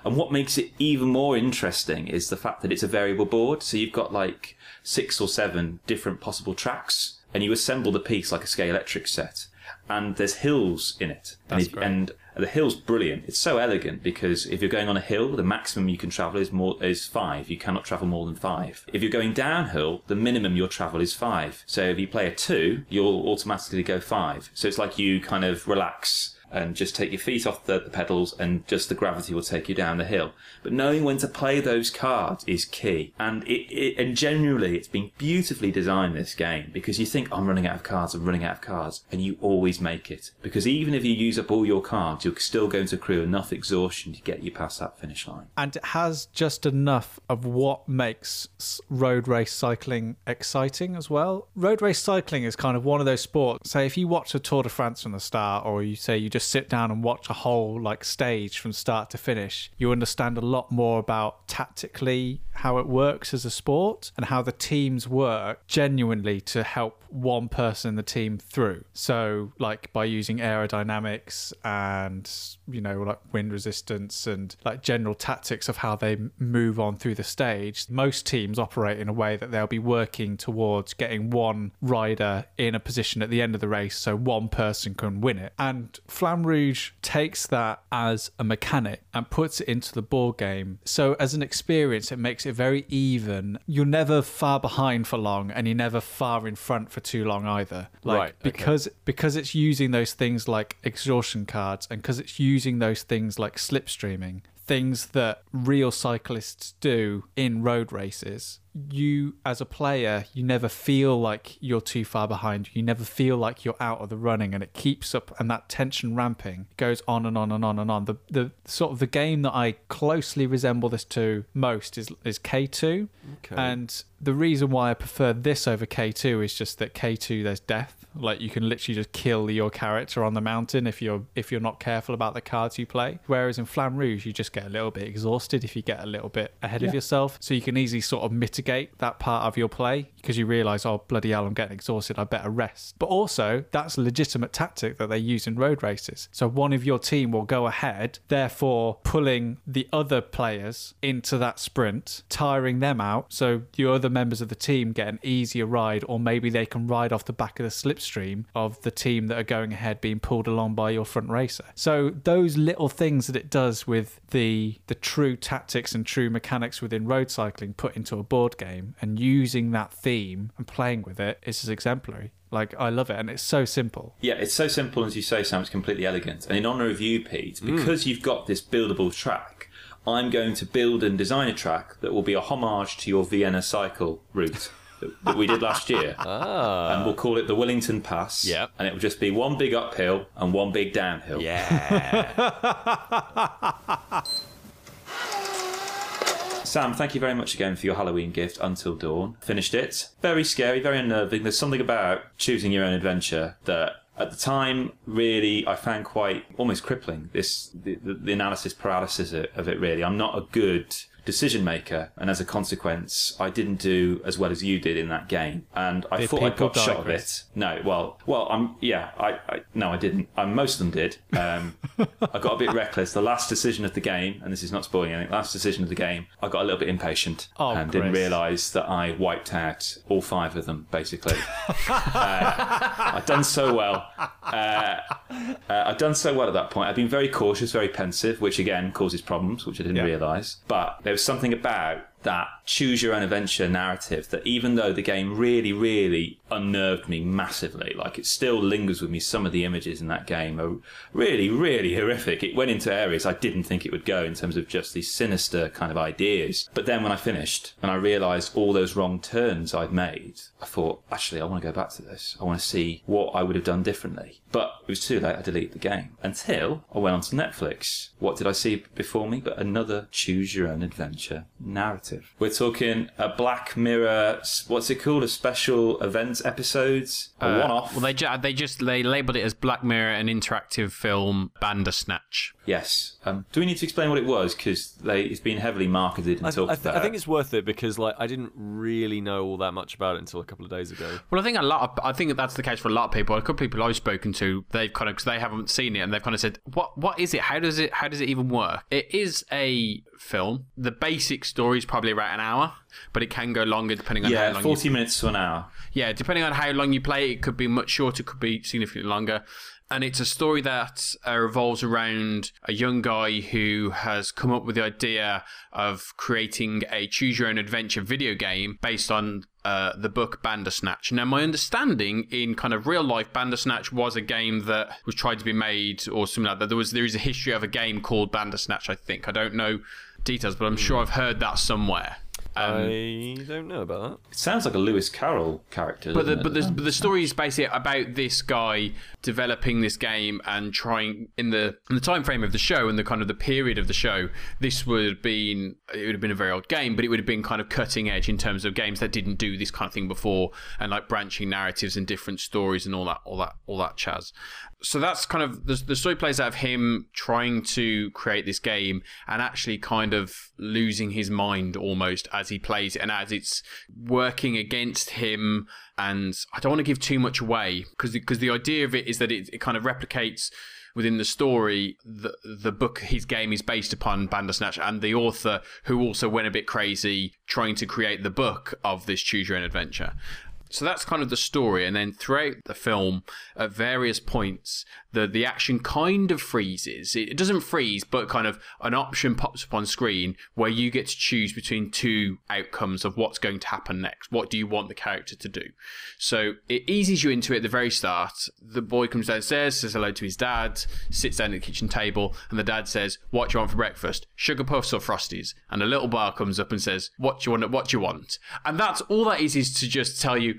And what makes it even more interesting is the fact that it's a variable board. So you've got like six or seven different possible tracks, and you assemble the piece like a Scalextric set. And there's hills in it. That's and, great. and the hill's brilliant. It's so elegant because if you're going on a hill, the maximum you can travel is more is five. You cannot travel more than five. If you're going downhill, the minimum your travel is five. So if you play a two, you'll automatically go five. So it's like you kind of relax and just take your feet off the, the pedals and just the gravity will take you down the hill. But knowing when to play those cards is key. And it, it and generally it's been beautifully designed this game because you think I'm running out of cards, I'm running out of cards, and you always make it. Because even if you use up all your cards, you're still going to accrue enough exhaustion to get you past that finish line. and it has just enough of what makes road race cycling exciting as well. Road race cycling is kind of one of those sports. Say, if you watch a Tour de France from the start, or you say you just just sit down and watch a whole like stage from start to finish, you understand a lot more about tactically how it works as a sport and how the teams work genuinely to help one person in the team through. So, like by using aerodynamics and, you know, like wind resistance and like general tactics of how they move on through the stage, most teams operate in a way that they'll be working towards getting one rider in a position at the end of the race so one person can win it. And Flamme Rouge takes that as a mechanic and puts it into the board game. So, as an experience, it makes it very even. You're never far behind for long, and you're never far in front for too long either. Like Right, okay. because because it's using those things like exhaustion cards, and because it's using those things like slipstreaming, things that real cyclists do in road races. You, as a player, you never feel like you're too far behind. You never feel like you're out of the running, and it keeps up. And that tension ramping goes on and on and on and on. The the sort of the game that I closely resemble this to most is is K two, Okay. and the reason why I prefer this over K two is just that K two there's death. Like you can literally just kill your character on the mountain if you're if you're not careful about the cards you play. Whereas in Flamme Rouge, you just get a little bit exhausted if you get a little bit ahead of yourself. So you can easily sort of mitigate that part of your play because you realise, oh bloody hell, I'm getting exhausted. I better rest. But also that's a legitimate tactic that they use in road races. So one of your team will go ahead, therefore pulling the other players into that sprint, tiring them out. So your other members of the team get an easier ride, or maybe they can ride off the back of the slipstream of the team that are going ahead being pulled along by your front racer. So those little things that it does with the the true tactics and true mechanics within road cycling put into a board game and using that theme and playing with it is just exemplary. Like I love it and it's so simple. Yeah, it's so simple as you say, Sam. It's completely elegant. And in honour of you, Pete, because you've got this buildable track, I'm going to build and design a track that will be a homage to your Vienna cycle route that, that we did last year. ah. And we'll call it the Wellington Pass. Yep. And it will just be one big uphill and one big downhill. Yeah. Sam, thank you very much again for your Halloween gift, Until Dawn. Finished it. Very scary, very unnerving. There's something about choosing your own adventure that at the time really I found quite almost crippling. This the, the, analysis paralysis of it really. I'm not a good decision maker and as a consequence I didn't do as well as you did in that game. And I Did thought I got shot of it. No well well I'm yeah I, I no I didn't. Um, most of them did. Um, I got a bit reckless. The last decision of the game and this is not spoiling anything last decision of the game I got a little bit impatient Oh, and didn't realise that I wiped out all five of them basically. Uh, I'd done so well. Uh, uh, I'd done so well at that point. I'd been very cautious, very pensive, which again causes problems, which I didn't Yeah. realise. But there was something about that choose your own adventure narrative that even though the game really, really unnerved me massively, like it still lingers with me, some of the images in that game are really, really horrific. It went into areas I didn't think it would go in terms of just these sinister kind of ideas. But then when I finished and I realised all those wrong turns I'd made, I thought, actually, I want to go back to this. I want to see what I would have done differently. But it was too late. I deleted the game until I went onto Netflix. What did I see before me? But another choose your own adventure narrative. We're talking a Black Mirror. What's it called? A special events episodes. A Uh, one-off. Well, they ju- they just they labelled it as Black Mirror, an interactive film, Bandersnatch. yes. Um, do we need to explain what it was? Because it's been heavily marketed and I, talked I, th- about. I think it's worth it because like I didn't really know all that much about it until a couple of days ago. Well, I think a lot. Of, I think that's the case for a lot of people. A couple of people I've spoken to, they've kind of because they haven't seen it and they've kind of said, "What? What is it? How does it? How does it even work?" It is a film. The basic story is probably about an hour, but it can go longer depending on how yeah, long. forty You, minutes to an hour. yeah, depending on how long you play, it could be much shorter, could be significantly longer. And it's a story that uh, revolves around a young guy who has come up with the idea of creating a choose your own adventure video game based on uh, the book Bandersnatch. Now, my understanding in kind of real life, Bandersnatch was a game that was tried to be made or something like that. There was there is a history of a game called Bandersnatch. I think I don't know details, but I'm sure hmm. I've heard that somewhere. Um, I don't know about that. It sounds like a Lewis Carroll character. But the, doesn't but, the, but the story is basically about this guy developing this game and trying in the in the time frame of the show and the kind of the period of the show. This would have been it would have been a very old game, but it would have been kind of cutting edge in terms of games that didn't do this kind of thing before and like branching narratives and different stories and all that all that all that chaz. So that's kind of the, the story plays out of him trying to create this game and actually kind of losing his mind almost as he plays it and as it's working against him and I don't want to give too much away because because the idea of it is that it, it kind of replicates within the story the the book his game is based upon Bandersnatch and the author who also went a bit crazy trying to create the book of this choose your own adventure. So that's kind of the story, and then throughout the film, at various points, the the action kind of freezes. It, doesn't freeze, but kind of an option pops up on screen where you get to choose between two outcomes of what's going to happen next. What do you want the character to do? So it eases you into it at the very start. The boy comes downstairs, says hello to his dad, sits down at the kitchen table, and the dad says, "What do you want for breakfast? Sugar puffs or frosties?" And a little bar comes up and says, "What do you want? What do you want?" And that's all that is is to just tell you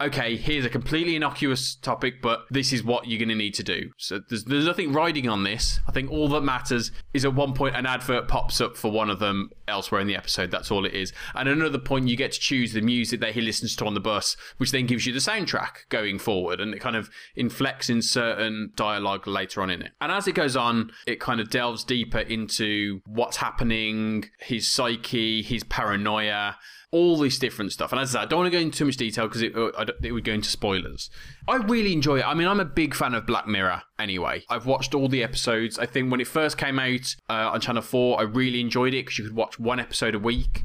okay, here's a completely innocuous topic, but this is what you're going to need to do. So there's, there's nothing riding on this. I think all that matters is at one point an advert pops up for one of them elsewhere in the episode. That's all it is. And another point, you get to choose the music that he listens to on the bus, which then gives you the soundtrack going forward. And it kind of inflects in certain dialogue later on in it. And as it goes on, it kind of delves deeper into what's happening, his psyche, his paranoia all this different stuff. And as I said, I don't want to go into too much detail because it, uh, it would go into spoilers. I really enjoy it. I mean, I'm a big fan of Black Mirror anyway. I've watched all the episodes. I think when it first came out uh, on Channel 4, I really enjoyed it because you could watch one episode a week.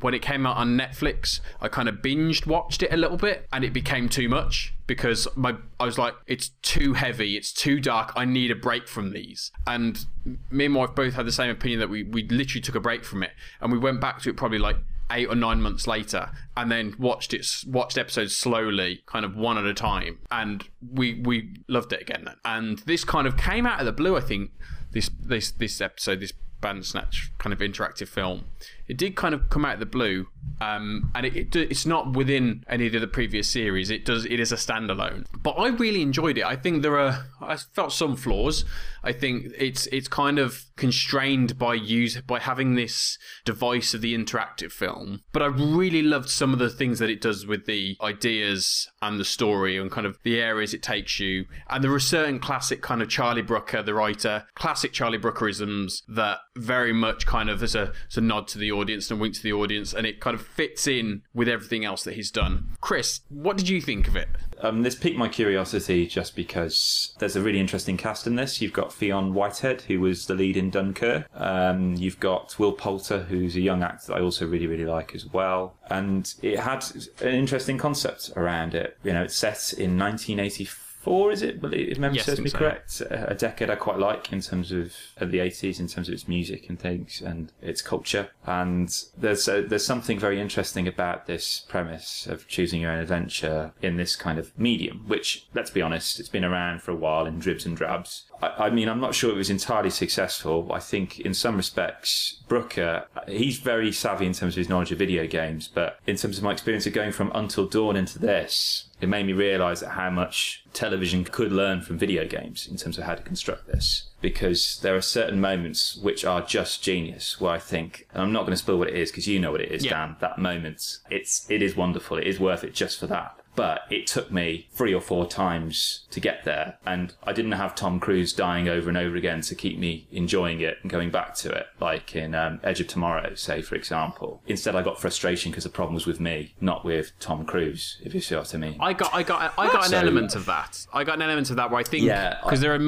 When it came out on Netflix, I kind of binged watched it a little bit and it became too much because my I was like, it's too heavy, it's too dark. I need a break from these. And me and my wife both had the same opinion that we we literally took a break from it and we went back to it probably like eight or nine months later and then watched it watched episodes slowly kind of one at a time and we we loved it again then. And this kind of came out of the blue i think this this this episode this Bandersnatch kind of interactive film it did kind of come out of the blue um, and it, it, it's not within any of the previous series. It does it is a standalone. But i really enjoyed it. I think there are i felt some flaws. I think it's it's kind of constrained by use by having this device of the interactive film. But i really loved some of the things that it does with the ideas and the story and kind of the areas it takes you. And there are certain classic kind of charlie brooker the writer classic charlie brookerisms that very much kind of as a, as a nod to the audience and wink to the audience and it kind of fits in with everything else that he's done Kris what did you think of it Um, this piqued my curiosity just because there's a really interesting cast in this. You've got Fionn Whitehead, who was the lead in Dunkirk. Um, you've got Will Poulter, who's a young actor that I also really, really like as well. And it had an interesting concept around it. You know, it's set in 1984, is it? If memory Yes, serves me so. correct. A a decade I quite like in terms of, of the 80s, in terms of its music and things and its culture. And there's a, there's something very interesting about this premise of choosing your own adventure in this kind of medium, which, let's be honest, it's been around for a while in dribs and drabs. I, I mean, I'm not sure it was entirely successful. I think in some respects, Brooker, he's very savvy in terms of his knowledge of video games, but in terms of my experience of going from Until Dawn into this, it made me realise that how much television could learn from video games in terms of how to construct this. Because there are certain moments which are just genius, where I think, and I'm not going to spoil what it is because you know what it is, Yeah. Dan. That moment, it's it is wonderful. It is worth it just for that. But it took me three or four times to get there, and I didn't have Tom Cruise dying over and over again to keep me enjoying it and going back to it, like in um, Edge of Tomorrow, say for example. Instead, I got frustration because the problem was with me, not with Tom Cruise. If you see what I mean. I got, I got, I got an So- element of that. I got an element of that where I think, Yeah, because there are,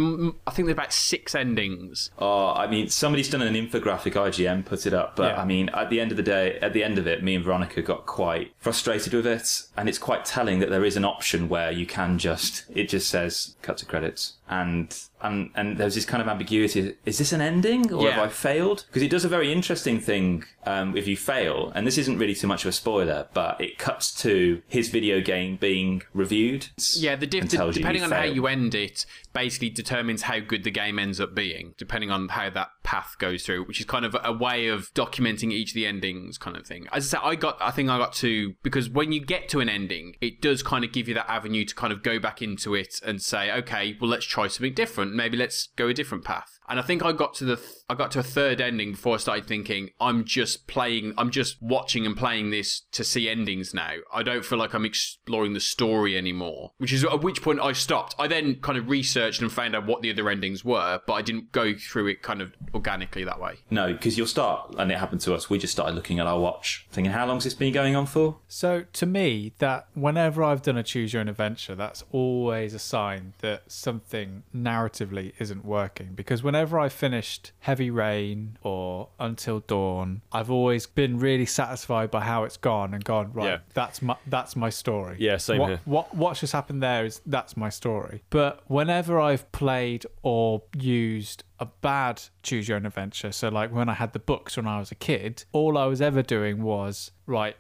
I think there's about six endings. Oh, I mean, somebody's done an infographic. IGN put it up, but Yeah. I mean, at the end of the day, at the end of it, me and Veronica got quite frustrated with it, and it's quite telling that there is an option where you can just it just says cut to credits, and and and there's this kind of ambiguity: is this an ending, or Yeah. have I failed? Because it does a very interesting thing um, if you fail, and this isn't really too much of a spoiler, but it cuts to his video game being reviewed. Yeah, the diff- you depending on how you end it, basically determines how good the game ends up being, depending on how that path goes through, which is kind of a way of documenting each of the endings, kind of thing. As I said, I got, I think I got to because when you get to an ending, it does kind of give you that avenue to kind of go back into it and say, okay, well, let's try something different. Maybe let's go a different path. And I think I got to the th- I got to a third ending before I started thinking I'm just playing I'm just watching and playing this to see endings now. I don't feel like I'm exploring the story anymore. Which is at which point I stopped. I then kind of researched and found out what the other endings were, but I didn't go through it kind of organically that way. No, because you'll start, and it happened to us. We just started looking at our watch, thinking, "How long's this been going on for?" So to me, that whenever I've done a choose your own adventure, that's always a sign that something narratively isn't working. Because whenever I've finished Heavy Rain or Until Dawn, I've always been really satisfied by how it's gone and gone right. Yeah. That's my that's my story. Yeah, same what, here. What what's just happened there is that's my story. But whenever I've played or used a bad choose your own adventure, so like when I had the books when I was a kid, all I was ever doing was right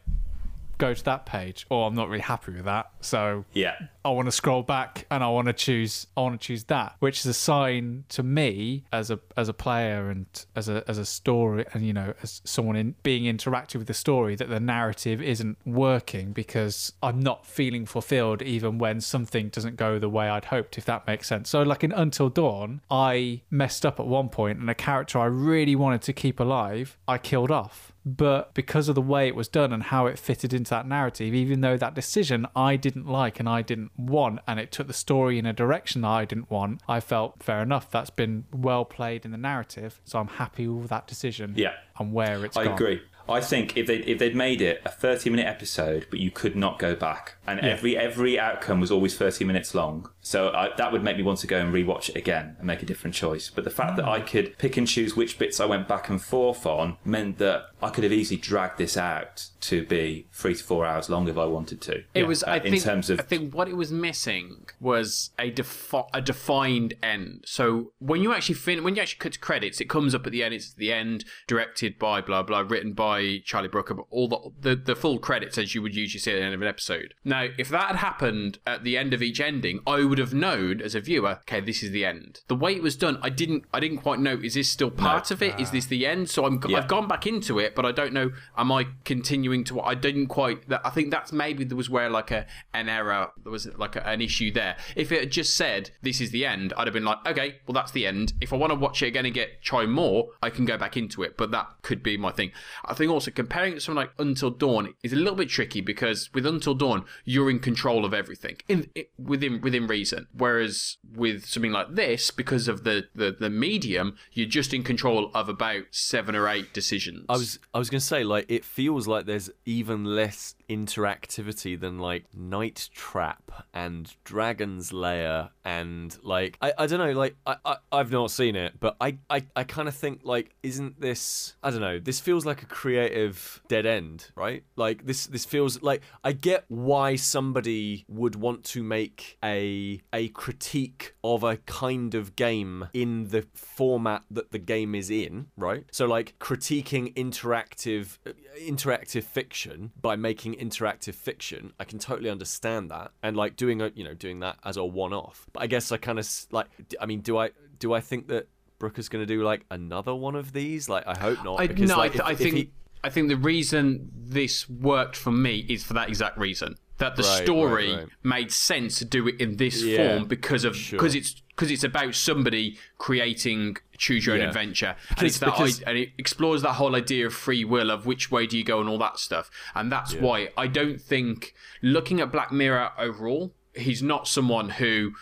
go to that page or I'm not really happy with that. So Yeah, I want to scroll back and I want to choose I want to choose that, which is a sign to me as a as a player and as a as a story and you know as someone in being interactive with the story that the narrative isn't working because I'm not feeling fulfilled even when something doesn't go the way I'd hoped if that makes sense. So like in Until Dawn, I messed up at one point and a character I really wanted to keep alive, I killed off but because of the way it was done and how it fitted into that narrative, even though that decision I didn't like and I didn't want, and it took the story in a direction that I didn't want, I felt fair enough. That's been well played in the narrative, so I'm happy with that decision. Yeah. and where it's I gone. agree. I think if they if they'd made it a thirty minute episode, but you could not go back, and every every outcome was always thirty minutes long, so I, that would make me want to go and rewatch it again and make a different choice. But the fact that I could pick and choose which bits I went back and forth on meant that I could have easily dragged this out to be three to four hours long if I wanted to. It was. Uh, I in think. terms of I think what it was missing was a defi- a defined end. So when you actually fin- when you actually cut to credits, it comes up at the end. It's the end, directed by blah blah, written by Charlie Brooker. But all the, the the full credits as you would usually see at the end of an episode. Now, if that had happened at the end of each ending, I would have known as a viewer, okay, this is the end. The way it was done, I didn't. I didn't quite know. Is this still part of it? Is this the end? So I'm. Yeah. I've gone back into it, but I don't know. Am I continuing to? I didn't quite. That I think that's maybe there was where like a an error. There was like a, an issue there. If it had just said this is the end, I'd have been like, okay, well that's the end. If I want to watch it again and get try more, I can go back into it. But that could be my thing. I think also comparing it to something like Until Dawn is a little bit tricky because with Until Dawn you're in control of everything in it, within within reason. Whereas with something like this, because of the, the the medium, you're just in control of about seven or eight decisions. I was I was gonna say like it feels like there's even less interactivity than like Night Trap and Dragon's Lair and like I, I don't know like I, I I've not seen it but I I, I kind of think like isn't this I don't know this feels like a creative dead end right? Like this this feels like I get why somebody would want to make a a critique of a kind of game in the format that the game is in right? So like critiquing interactive uh, interactive fiction by making interactive fiction i can totally understand that and like doing a you know doing that as a one-off but i guess i kind of like I mean do i do i think that brooker's going to do like another one of these like i hope not I, because no, like, I, th- if- I think he- I think the reason this worked for me is for that exact reason that the Right, story right, right. made sense to do it in this Yeah, form because of sure. because it's because it's about somebody creating choose your own Yeah. adventure and it's that because- i- and it explores that whole idea of free will of which way do you go and all that stuff and that's why I don't think looking at Black Mirror overall he's not someone who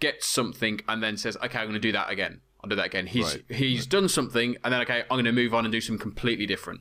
gets something and then says okay I'm going to do that again I'll do that again he's Right, he's done something and then okay I'm going to move on and do something completely different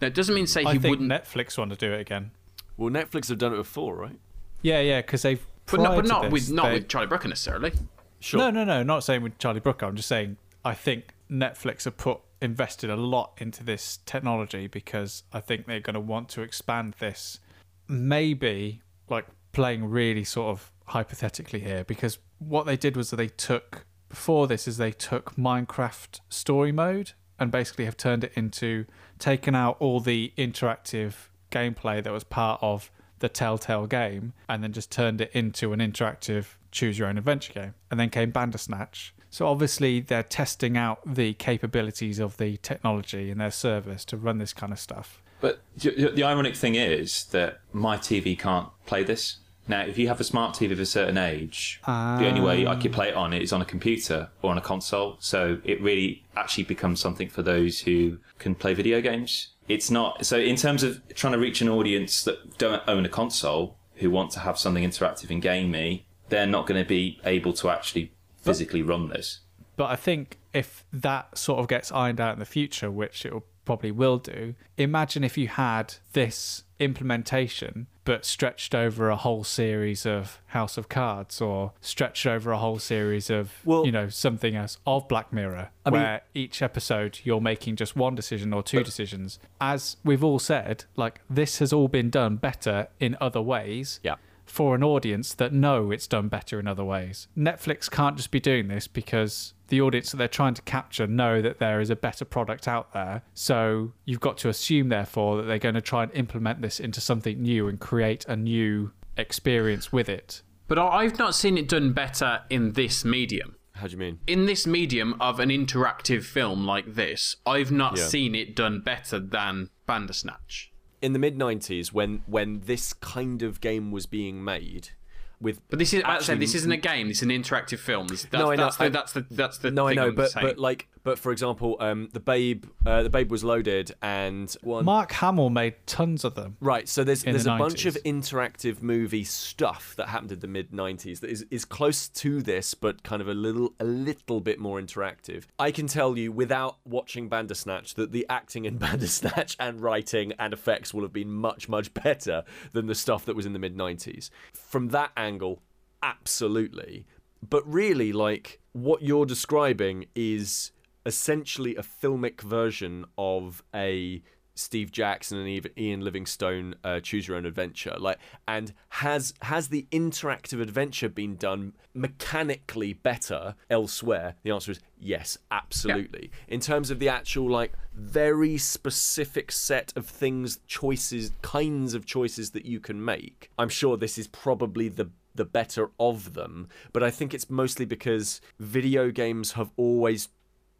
now it doesn't mean say I he think wouldn't Netflix want to do it again. well netflix have done it before right Yeah, yeah, because they've. but not, but not this, with not they- with Charlie Brooker necessarily sure No, no, no. Not saying with Charlie Brooker. I'm just saying I think Netflix have put invested a lot into this technology because I think they're going to want to expand this. Maybe like playing really sort of hypothetically here because what they did was they took before this is they took Minecraft story mode and basically have turned it into taken out all the interactive gameplay that was part of the Telltale game and then just turned it into an interactive choose your own adventure game. And then came Bandersnatch. So obviously they're testing out the capabilities of the technology in their service to run this kind of stuff. But the ironic thing is that my TV can't play this. Now, if you have a smart TV of a certain age, the only way I could play it on it is on a computer or on a console. So it really actually becomes something for those who can play video games. It's not so in terms of trying to reach an audience that don't own a console who want to have something interactive and gamey. They're not going to be able to actually physically run this. But I think if that sort of gets ironed out in the future, which it will probably will do, imagine if you had this implementation but stretched over a whole series of House of Cards or stretched over a whole series of Well- you know something else of Black Mirror I mean- where each episode you're making just one decision or two decisions as we've all said like this has all been done better in other ways Yeah. For an audience that know it's done better in other ways. Netflix can't just be doing this because the audience that they're trying to capture know that there is a better product out there. So you've got to assume, therefore, that they're going to try and implement this into something new and create a new experience with it. But I- I've not seen it done better in this medium. How do you mean? In this medium of an interactive film like this, I've not Yeah. seen it done better than Bandersnatch. In the mid '90s, when when this kind of game was being made, with But this is actually, actually- this isn't a game. This is an interactive film. This, that's, No, I know, That's the, I- that's the that's the no, I know, but but like, but for example, um, the Babe, uh, the Babe was loaded, and one Mark Hamill made tons of them. Right, so there's there's the a bunch of interactive movie stuff that happened in the mid '90s that is, is close to this, but kind of a little a little bit more interactive. I can tell you without watching Bandersnatch that the acting in Bandersnatch and writing and effects will have been much much better than the stuff that was in the mid '90s. From that angle, absolutely. But really, like what you're describing is essentially a filmic version of a Steve Jackson and even Ian Livingstone uh, Choose Your Own Adventure. Like, and has has the interactive adventure been done mechanically better elsewhere? The answer is yes, absolutely. In terms of the actual like very specific set of things, choices, kinds of choices that you can make, I'm sure this is probably the the better of them. But I think it's mostly because video games have always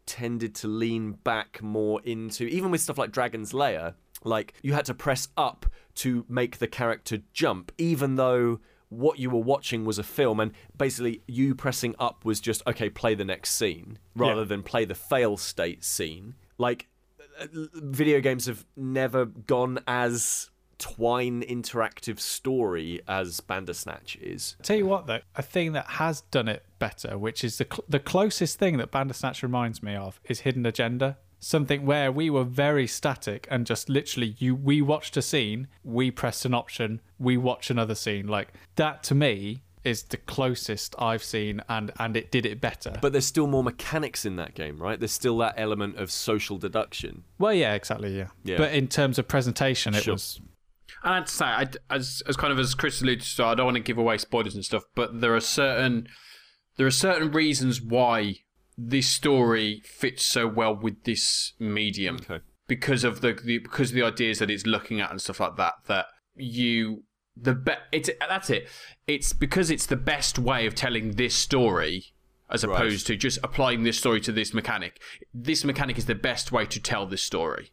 tended to lean back more into even with stuff like Dragon's Lair, like you had to press up to make the character jump, even though what you were watching was a film and basically you pressing up was just okay play the next scene rather Yeah. than play the fail state scene like uh, video games have never gone as twine interactive story as Bandersnatch is Tell you what, though, a thing that has done it better, which is the cl- the closest thing that Bandersnatch reminds me of, is Hidden Agenda. Something where we were very static and just literally you we watched a scene, we pressed an option, we watch another scene. Like that to me is the closest I've seen, and and it did it better. but there's still more mechanics in that game right there's still that element of social deduction well, yeah, exactly, yeah. Yeah. But in terms of presentation, it Sure. was And I'd say, I, as as kind of as Chris alluded to, I don't want to give away spoilers and stuff, but there are certain there are certain reasons why this story fits so well with this medium Okay. because of the, the because of the ideas that it's looking at and stuff like that. That you the be- it's that's it. It's because it's the best way of telling this story. As Right. opposed to just applying this story to this mechanic, this mechanic is the best way to tell this story,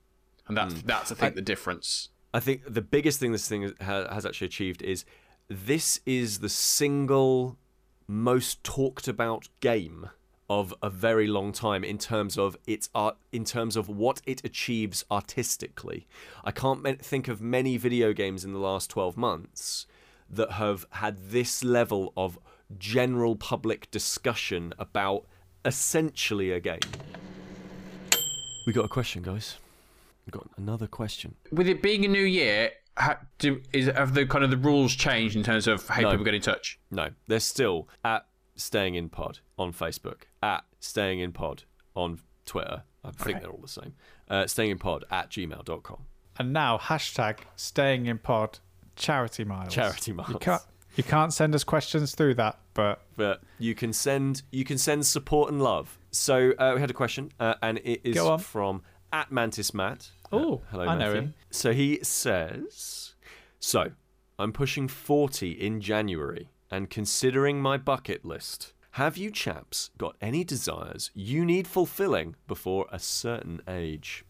and that's hmm. that's I think the difference. I think the biggest thing this thing has actually achieved is this is the single most talked about game of a very long time in terms of its art in terms of what it achieves artistically. I can't think of many video games in the last 12 months that have had this level of general public discussion about essentially a game. We got a question, guys. We got another question. with it being a new year, ha, do, is have the kind of the rules changed in terms of how No. people get in touch? No, they're still at Staying in Pod on Facebook, at Staying in Pod on Twitter. I think they're all the same. Uh, staying in Pod at gmail.com. and now hashtag staying in pod charity miles. Charity miles. You can't You can't send us questions through that, but but you can send you can send support and love. So uh, we had a question, uh, and it is from at Mantis Matt. Uh, Oh, hello, I know him. So he says, "So I'm pushing forty in January, and considering my bucket list." Have you chaps got any desires you need fulfilling before a certain age?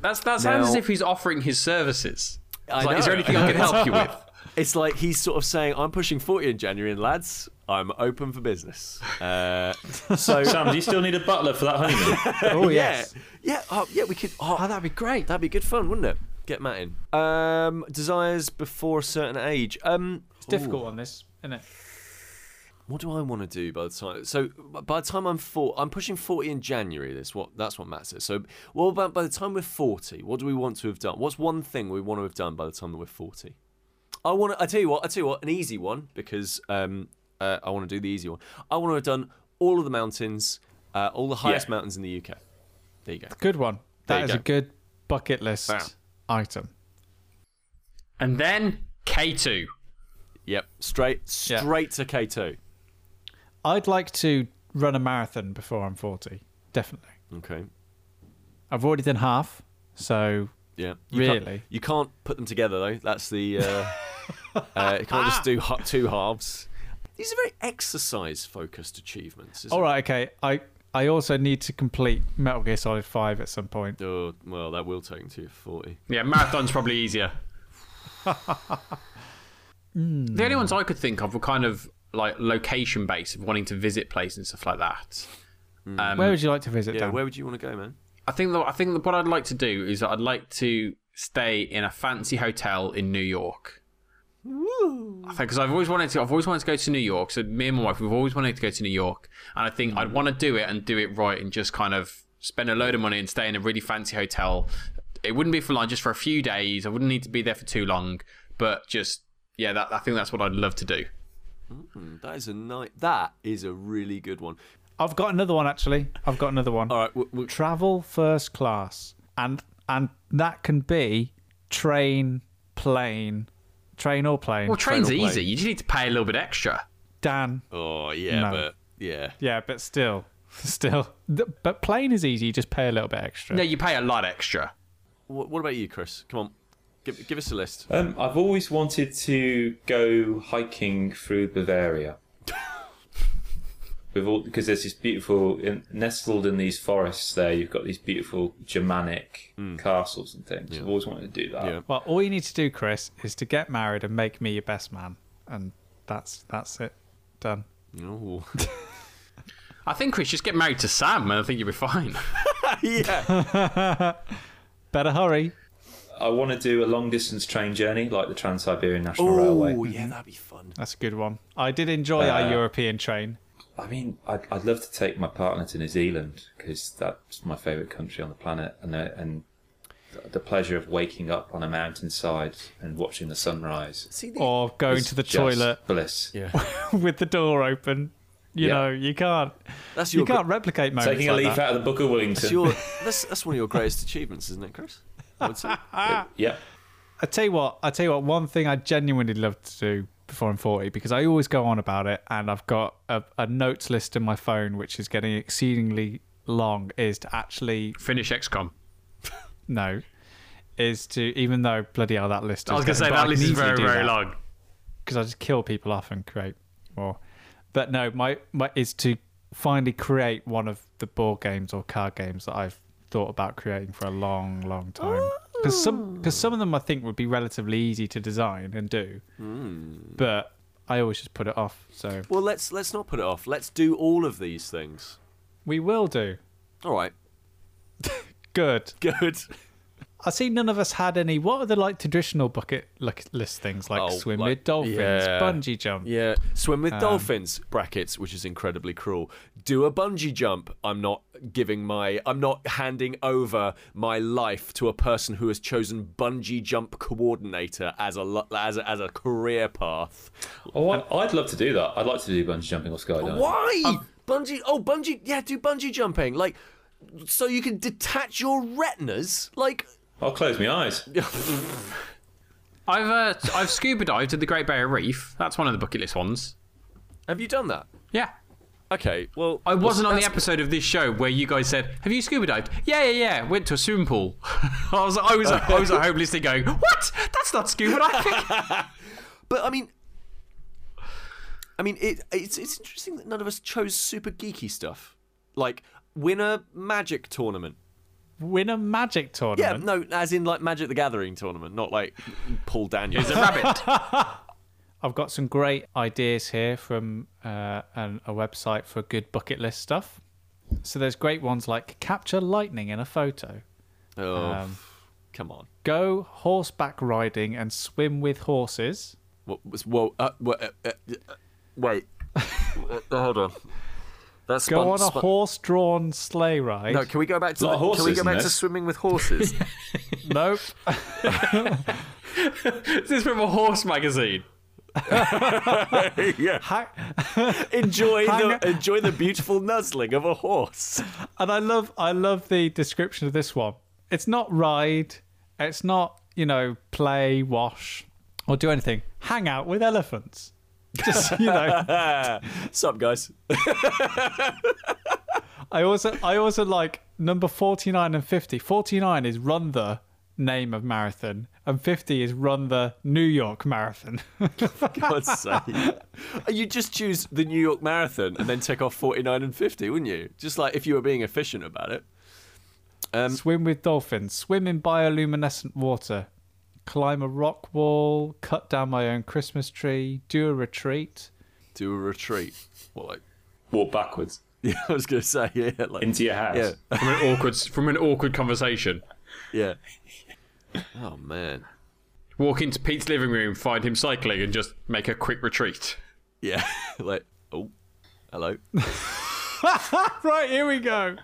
That's that sounds as if he's offering his services. I It's like, is there anything I can help you with? It's like he's sort of saying, "I'm pushing forty in January, and lads, I'm open for business." Uh, so Sam, do you still need a butler for that honeymoon? oh yes, Yeah, yeah, oh, yeah. We could. Oh, oh that'd be great. that'd be good fun, wouldn't it? Get Matt in. Um, desires before a certain age. Um, It's difficult on this, isn't it? what do I want to do by the time? So by the time I'm four, I'm pushing forty in January. This what that's what Matt says. So what about by the time we're forty? What do we want to have done? What's one thing we want to have done by the time that we're forty? I want to. I tell you what. I tell you what. An easy one because um, uh, I want to do the easy one. I want to have done all of the mountains, uh, all the highest Yeah. mountains in the UK. There you go. Good one. There That you go. a good bucket list Bam. item. And then K2. Yep. Straight Yeah. straight to K two. I'd like to run a marathon before I'm 40. Definitely. Okay. I've already done half, so Yeah. You can't- Really? you can't put them together though. That's the. Uh, uh, you can't just do two halves. These are very exercise focused achievements. Isn't all right. Okay. I I also need to complete Metal Gear Solid 5 at some point. Oh, well, that will take until you're forty. Yeah, marathon's probably easier. The only ones I could think of were kind of like location based of wanting to visit places and stuff like that. Um, Where would you like to visit? Yeah. Dan? Where would you want to go, man? I think that I think that what I'd like to do is I'd like to stay in a fancy hotel in New York. I think because I've always wanted to. I've always wanted to go to New York. So me and my wife, we've always wanted to go to New York, and I think I'd mm. want to do it and do it right and just kind of spend a load of money and stay in a really fancy hotel. It wouldn't be for long, just for a few days. I wouldn't need to be there for too long, but just yeah, that I think that's what I'd love to do. Mm, that is a nice. That is a really good one. I've got another one actually. I've got another one. All right. We, we, Travel first class, and and that can be train, plane, train or plane. Well, train's Train or plane. easy. You just need to pay a little bit extra. Dan, oh yeah, No. but yeah. yeah, but still, still, but plane is easy. You just pay a little bit extra. No, you pay a lot extra. What, what about you, Kris? Come on, give give us a list. Um, I've always wanted to go hiking through Bavaria. With all, because there's this beautiful in, nestled in these forests there. You've got these beautiful Germanic castles and things. I've always wanted to do that. Yeah. Well, all you need to do, Kris, is to get married and make me your best man, and that's that's it. Done. Oh. I think Kris, just get married to Sam, and I think you'll be fine. yeah. Better hurry. I want to do a long distance train journey like the Trans Siberian National Railway. Oh yeah, that'd be fun. That's a good one. I did enjoy Uh, our European train. I mean, I'd, I'd love to take my partner to New Zealand because that's my favourite country on the planet, and uh, and the pleasure of waking up on a mountainside and watching the sunrise. See the Or going to the toilet bliss. yeah. with the door open. You Yeah. know, you can't. That's You can't replicate moments Taking a like leaf that. out of the Book of Wellington. That's your that's that's one of your greatest achievements, isn't it, Kris? I would say. yeah. I tell you what. I tell you what. One thing I genuinely love to do before I'm 40 because I always go on about it, and I've got a, a notes list in my phone which is getting exceedingly long. Is to actually Finish XCOM. no, is to even though bloody hell that list. I was going to say that list is very, very long. because I just kill people off and create more. But no, my, my is to finally create one of the board games or card games that I've thought about creating for a long, long time. Because some, because some of them I think would be relatively easy to design and do, but I always just put it off. So Well, let's let's not put it off. Let's do all of these things. we will do. All right. Good. Good. I see none of us had any. What are the like traditional bucket list things like Oh, swim like- with dolphins, yeah. bungee jump? Yeah. Swim Um, with dolphins. Brackets, which is incredibly cruel. Do a bungee jump. I'm not giving my. I'm not handing over my life to a person who has chosen bungee jump coordinator as a lo- as a, as a career path. Oh, I, I'd love to do that. I'd like to do bungee jumping or skydiving. Why? bungee. Oh, bungee. Yeah, do bungee jumping. Like, so you can detach your retinas. Like, I'll close my eyes. I've uh, I've scuba dived at the Great Barrier Reef. That's one of the bucket list ones. Have you done that? Yeah. Okay, well, I wasn't on the episode of this show where you guys said, "Have you scuba dived?" Yeah, yeah, yeah. Went to a swimming pool. I was, I was, I was at home listening, going, "What? That's not scuba diving." But I mean, I mean, it, it's it's interesting that none of us chose super geeky stuff, like win a magic tournament. Win a magic tournament. Yeah, no, as in like Magic the Gathering tournament, not like Paul Daniels. It's a rabbit. I've got some great ideas here from uh, an, a website for good bucket list stuff. So there's great ones like capture lightning in a photo, oh, Um, come on. go horseback riding and swim with horses. What was whoa? Uh, wha- uh, uh, uh, wait, Uh, hold on. That's Go spun- on a spun- horse-drawn sleigh ride. No, can we go back to Lot of the, can we go in back to swimming with horses? Nope. this is from a horse magazine. yeah. Ha- Enjoy Hang- the enjoy the beautiful nuzzling of a horse. and I love I love the description of this one. It's not ride, it's not, you know, play, wash, or do anything. Hang out with elephants. Just, you know. Sup, guys? I also I also like number 49 and 50. 49 is run the name of marathon and 50 is run the New York marathon. God's sake. You just choose the New York Marathon and then take off 49 and 50, wouldn't you? Just like if you were being efficient about it. Um, swim with dolphins, swim in bioluminescent water, climb a rock wall, cut down my own Christmas tree, do a retreat. do a retreat. What, like, Walk backwards yeah, I was going to say, yeah. Like, into your house. yeah. From an awkward, from an awkward conversation. Yeah. Oh, man. Walk into Pete's living room, find him cycling, and just make a quick retreat. Yeah. like, oh, hello. Right, here we go.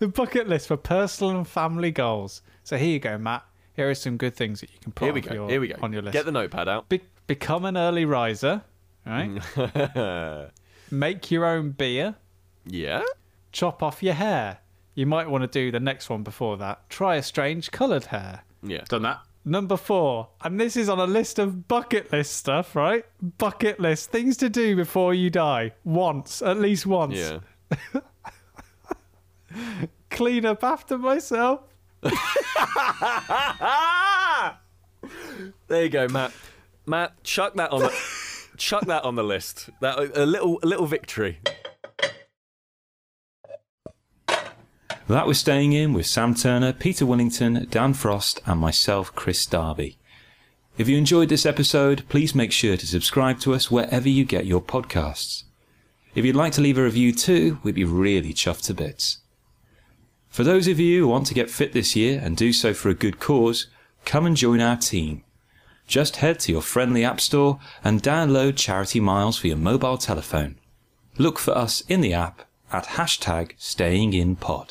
The bucket list for personal and family goals. So here you go, Matt. Here are some good things that you can put Here we on, go. Your, Here we go. on your list. Get the notepad out. Be- become an early riser, right? Make your own beer. yeah? Chop off your hair. You might want to do the next one before that. Try a strange coloured hair. Yeah. Done that. Number four, and this is on a list of bucket list stuff, right? Bucket list, things to do before you die. Once, at least once. Yeah. Clean up after myself. There you go, Matt. Matt, chuck that on the chuck that on the list. That a little a little victory. That was Staying In with Sam Turner, Peter Willington, Dan Frost, and myself, Kris Darby. If you enjoyed this episode, please make sure to subscribe to us wherever you get your podcasts. If you'd like to leave a review too, we'd be really chuffed to bits. For those of you who want to get fit this year and do so for a good cause, come and join our team. Just head to your friendly app store and download Charity Miles for your mobile telephone. Look for us in the app at hashtag stayinginpod.